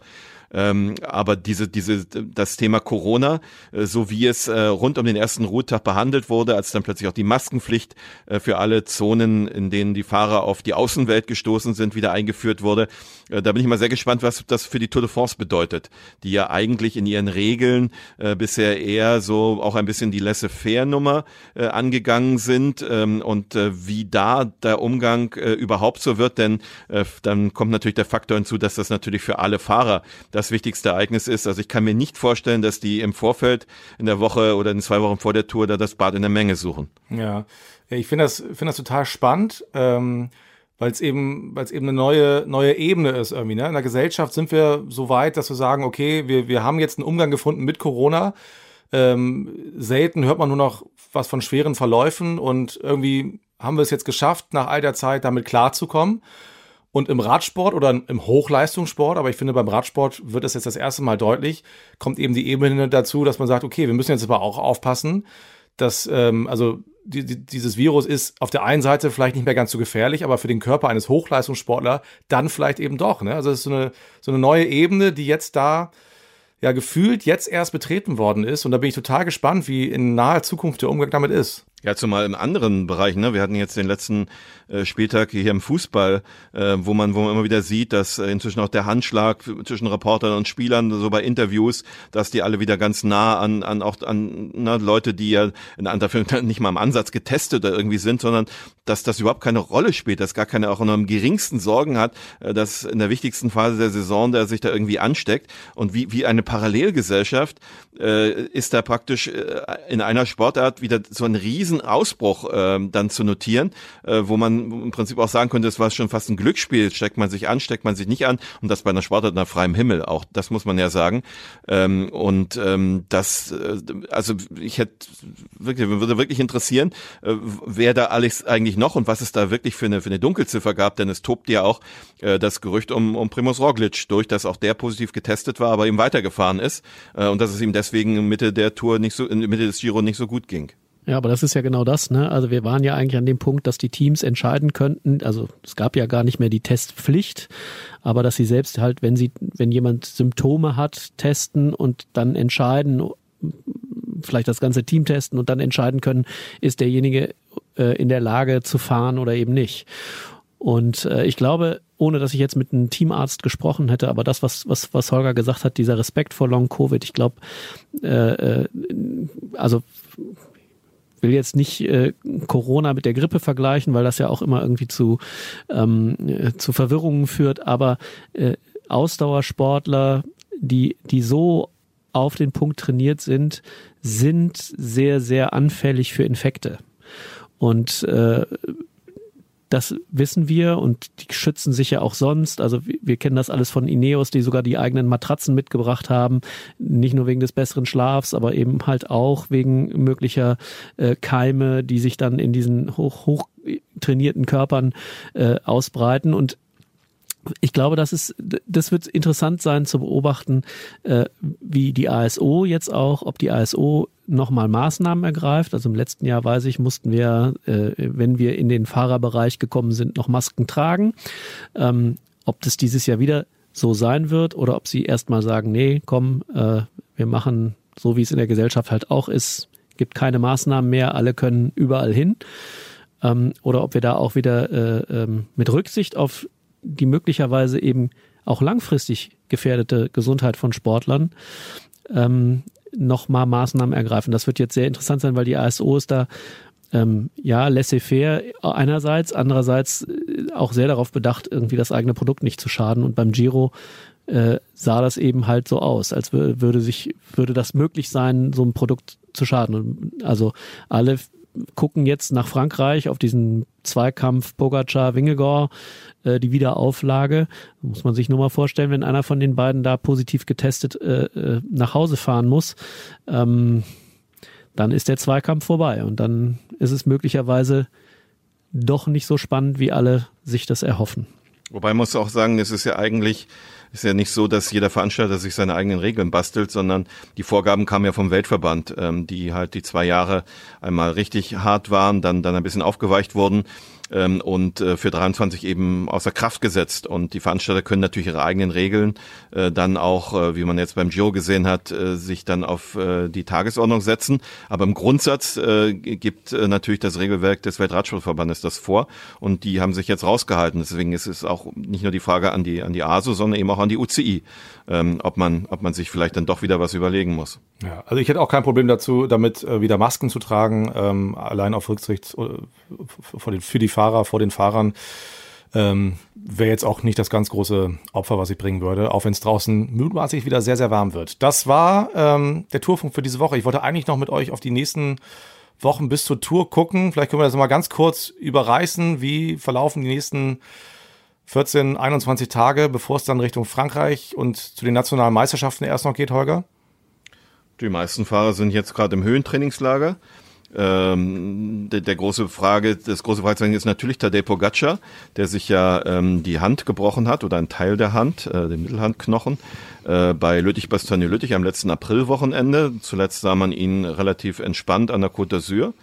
Ähm, aber diese, diese, das Thema Corona, äh, so wie es äh, rund um den ersten Ruhetag behandelt wurde, als dann plötzlich auch die Maskenpflicht äh, für alle Zonen, in denen die Fahrer auf die Außenwelt gestoßen sind, wieder eingeführt wurde. Äh, da bin ich mal sehr gespannt, was das für die Tour de France bedeutet, die ja eigentlich in ihren Regeln äh, bisher eher so auch ein bisschen die Laissez-faire-Nummer äh, angegangen sind ähm, und wie da der Umgang überhaupt so wird, denn dann kommt natürlich der Faktor hinzu, dass das natürlich für alle Fahrer das das wichtigste Ereignis ist. Also ich kann mir nicht vorstellen, dass die im Vorfeld in der Woche oder in zwei Wochen vor der Tour da das Bad in der Menge suchen. Ja, ich finde das, finde das total spannend. Ähm weil es eben, eben eine neue, neue Ebene ist irgendwie. Ne? In der Gesellschaft sind wir so weit, dass wir sagen, okay, wir, wir haben jetzt einen Umgang gefunden mit Corona. Ähm, selten hört man nur noch was von schweren Verläufen und irgendwie haben wir es jetzt geschafft, nach all der Zeit damit klarzukommen. Und im Radsport oder im Hochleistungssport, aber ich finde, beim Radsport wird es jetzt das erste Mal deutlich, kommt eben die Ebene dazu, dass man sagt, okay, wir müssen jetzt aber auch aufpassen, dass, ähm, also die, die, dieses Virus ist auf der einen Seite vielleicht nicht mehr ganz so gefährlich, aber für den Körper eines Hochleistungssportlers dann vielleicht eben doch. Ne? Also es ist so eine, so eine neue Ebene, die jetzt da ja gefühlt jetzt erst betreten worden ist. Und da bin ich total gespannt, wie in naher Zukunft der Umgang damit ist. Ja, zumal im anderen Bereich, ne? Wir hatten jetzt den letzten Spieltag hier im Fußball, äh, wo man, wo man immer wieder sieht, dass äh, inzwischen auch der Handschlag zwischen Reportern und Spielern, so bei Interviews, dass die alle wieder ganz nah an, an auch an na, Leute, die ja in dafür nicht mal im Ansatz getestet oder irgendwie sind, sondern dass das überhaupt keine Rolle spielt, dass gar keine auch nur im geringsten Sorgen hat, äh, dass in der wichtigsten Phase der Saison der sich da irgendwie ansteckt. Und wie, wie eine Parallelgesellschaft äh, ist da praktisch äh, in einer Sportart wieder so ein Riesenausbruch äh, dann zu notieren, äh, wo man im Prinzip auch sagen könnte, es war schon fast ein Glücksspiel, steckt man sich an, steckt man sich nicht an und das bei einer Sportart nach freiem Himmel auch, das muss man ja sagen. Ähm, und ähm, das, äh, also ich hätte wirklich, würde wirklich interessieren, äh, wer da alles eigentlich noch und was es da wirklich für eine, für eine Dunkelziffer gab, denn es tobt ja auch äh, das Gerücht um, um Primus Roglic durch, dass auch der positiv getestet war, aber eben weitergefahren ist äh, und dass es ihm deswegen Mitte der Tour nicht so, in Mitte des Giro nicht so gut ging. Ja, aber das ist ja genau das, ne? Also wir waren ja eigentlich an dem Punkt, dass die Teams entscheiden könnten, also es gab ja gar nicht mehr die Testpflicht, aber dass sie selbst halt, wenn sie, wenn jemand Symptome hat, testen und dann entscheiden, vielleicht das ganze Team testen und dann entscheiden können, ist derjenige äh, in der Lage zu fahren oder eben nicht. Und äh, ich glaube, ohne dass ich jetzt mit einem Teamarzt gesprochen hätte, aber das, was, was, was Holger gesagt hat, dieser Respekt vor Long Covid, ich glaube, äh, äh, also will jetzt nicht äh, Corona mit der Grippe vergleichen, weil das ja auch immer irgendwie zu, ähm, äh, zu Verwirrungen führt, aber äh, Ausdauersportler, die, die so auf den Punkt trainiert sind, sind sehr, sehr anfällig für Infekte. Und äh, das wissen wir und die schützen sich ja auch sonst. Also wir kennen das alles von Ineos, die sogar die eigenen Matratzen mitgebracht haben. Nicht nur wegen des besseren Schlafs, aber eben halt auch wegen möglicher äh, Keime, die sich dann in diesen hoch, hoch trainierten Körpern äh, ausbreiten. Und ich glaube, das ist, das wird interessant sein zu beobachten, äh, wie die ASO jetzt auch, ob die ASO nochmal Maßnahmen ergreift. Also im letzten Jahr weiß ich, mussten wir, äh, wenn wir in den Fahrerbereich gekommen sind, noch Masken tragen. Ähm, ob das dieses Jahr wieder so sein wird oder ob sie erstmal sagen, nee, komm, äh, wir machen so, wie es in der Gesellschaft halt auch ist, gibt keine Maßnahmen mehr, alle können überall hin. Ähm, oder ob wir da auch wieder äh, ähm, mit Rücksicht auf die möglicherweise eben auch langfristig gefährdete Gesundheit von Sportlern ähm, nochmal Maßnahmen ergreifen. Das wird jetzt sehr interessant sein, weil die ASO ist da ähm, ja laissez-faire einerseits, andererseits äh, auch sehr darauf bedacht, irgendwie das eigene Produkt nicht zu schaden. Und beim Giro äh, sah das eben halt so aus, als würde sich würde das möglich sein, so ein Produkt zu schaden. Also alle gucken jetzt nach Frankreich auf diesen Zweikampf Pogacar-Wingegor, äh, die Wiederauflage. Muss man sich nur mal vorstellen, wenn einer von den beiden da positiv getestet äh, äh, nach Hause fahren muss, ähm, dann ist der Zweikampf vorbei und dann ist es möglicherweise doch nicht so spannend, wie alle sich das erhoffen. Wobei muss auch sagen, es ist ja eigentlich ist ja nicht so, dass jeder Veranstalter sich seine eigenen Regeln bastelt, sondern die Vorgaben kamen ja vom Weltverband, ähm, die halt die zwei Jahre einmal richtig hart waren, dann dann ein bisschen aufgeweicht wurden ähm, und äh, für 23 eben außer Kraft gesetzt. Und die Veranstalter können natürlich ihre eigenen Regeln äh, dann auch, äh, wie man jetzt beim Giro gesehen hat, äh, sich dann auf äh, die Tagesordnung setzen. Aber im Grundsatz äh, gibt äh, natürlich das Regelwerk des Weltradsportverbandes das vor und die haben sich jetzt rausgehalten. Deswegen ist es auch nicht nur die Frage an die an die ASO, sondern eben auch an die UCI, ähm, ob man ob man sich vielleicht dann doch wieder was überlegen muss. Ja, also ich hätte auch kein Problem dazu, damit äh, wieder Masken zu tragen, ähm, allein auf Rücksicht äh, für, die, für die Fahrer, vor den Fahrern. Ähm, Wäre jetzt auch nicht das ganz große Opfer, was ich bringen würde, auch wenn es draußen mutmaßlich wieder sehr, sehr warm wird. Das war ähm, der Tourfunk für diese Woche. Ich wollte eigentlich noch mit euch auf die nächsten Wochen bis zur Tour gucken. Vielleicht können wir das mal ganz kurz überreißen. Wie verlaufen die nächsten 14, 21 Tage, bevor es dann Richtung Frankreich und zu den nationalen Meisterschaften erst noch geht, Holger? Die meisten Fahrer sind jetzt gerade im Höhentrainingslager. Ähm, der, der, große Frage, das große Fragezeichen ist natürlich Tadej Pogacar, der sich ja ähm, die Hand gebrochen hat oder einen Teil der Hand, äh, den Mittelhandknochen, äh, bei Lüttich-Bastogne-Lüttich am letzten Aprilwochenende. Zuletzt sah man ihn relativ entspannt an der Côte d'Azur,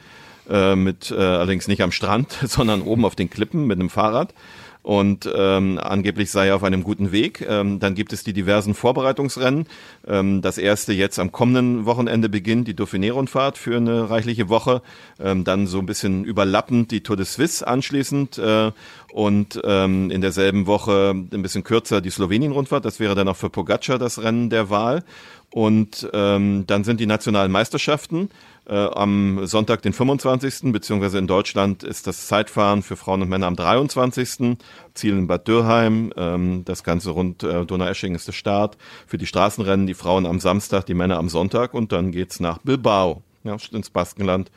äh, mit äh, allerdings nicht am Strand, sondern oben auf den Klippen mit einem Fahrrad. Und ähm, angeblich sei er auf einem guten Weg. Ähm, dann gibt es die diversen Vorbereitungsrennen. Ähm, das erste jetzt am kommenden Wochenende beginnt die Dauphiné-Rundfahrt für eine reichliche Woche. Ähm, dann so ein bisschen überlappend die Tour de Suisse anschließend äh, und ähm, in derselben Woche ein bisschen kürzer die Slowenien-Rundfahrt. Das wäre dann auch für Pogacar das Rennen der Wahl. Und ähm, dann sind die nationalen Meisterschaften. Äh, am Sonntag, den 25. beziehungsweise in Deutschland ist das Zeitfahren für Frauen und Männer am 23. Ziel in Bad Dürrheim. Ähm, das Ganze rund äh, Donaueschingen ist der Start. Für die Straßenrennen die Frauen am Samstag, die Männer am Sonntag und dann geht's nach Bilbao, ja, ins Baskenland,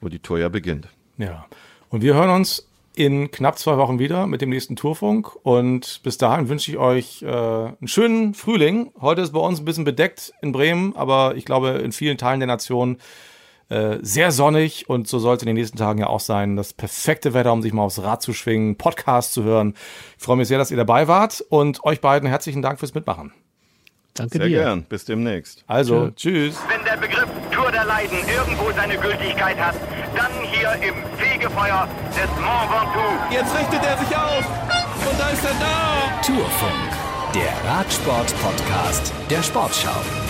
wo die Tour ja beginnt. Ja. Und wir hören uns in knapp zwei Wochen wieder mit dem nächsten Tourfunk. Und bis dahin wünsche ich euch äh, einen schönen Frühling. Heute ist bei uns ein bisschen bedeckt in Bremen, aber ich glaube in vielen Teilen der Nation äh, sehr sonnig und so sollte in den nächsten Tagen ja auch sein. Das perfekte Wetter, um sich mal aufs Rad zu schwingen, Podcast zu hören. Ich freue mich sehr, dass ihr dabei wart und euch beiden herzlichen Dank fürs Mitmachen. Danke Sehr dir. gern. Bis demnächst. Also, tschüss. Wenn der Begriff der Leiden irgendwo seine Gültigkeit hat, dann hier im Fegefeuer des Mont Ventoux. Jetzt richtet er sich auf und da ist er da. Tourfunk, der Radsport-Podcast der Sportschau.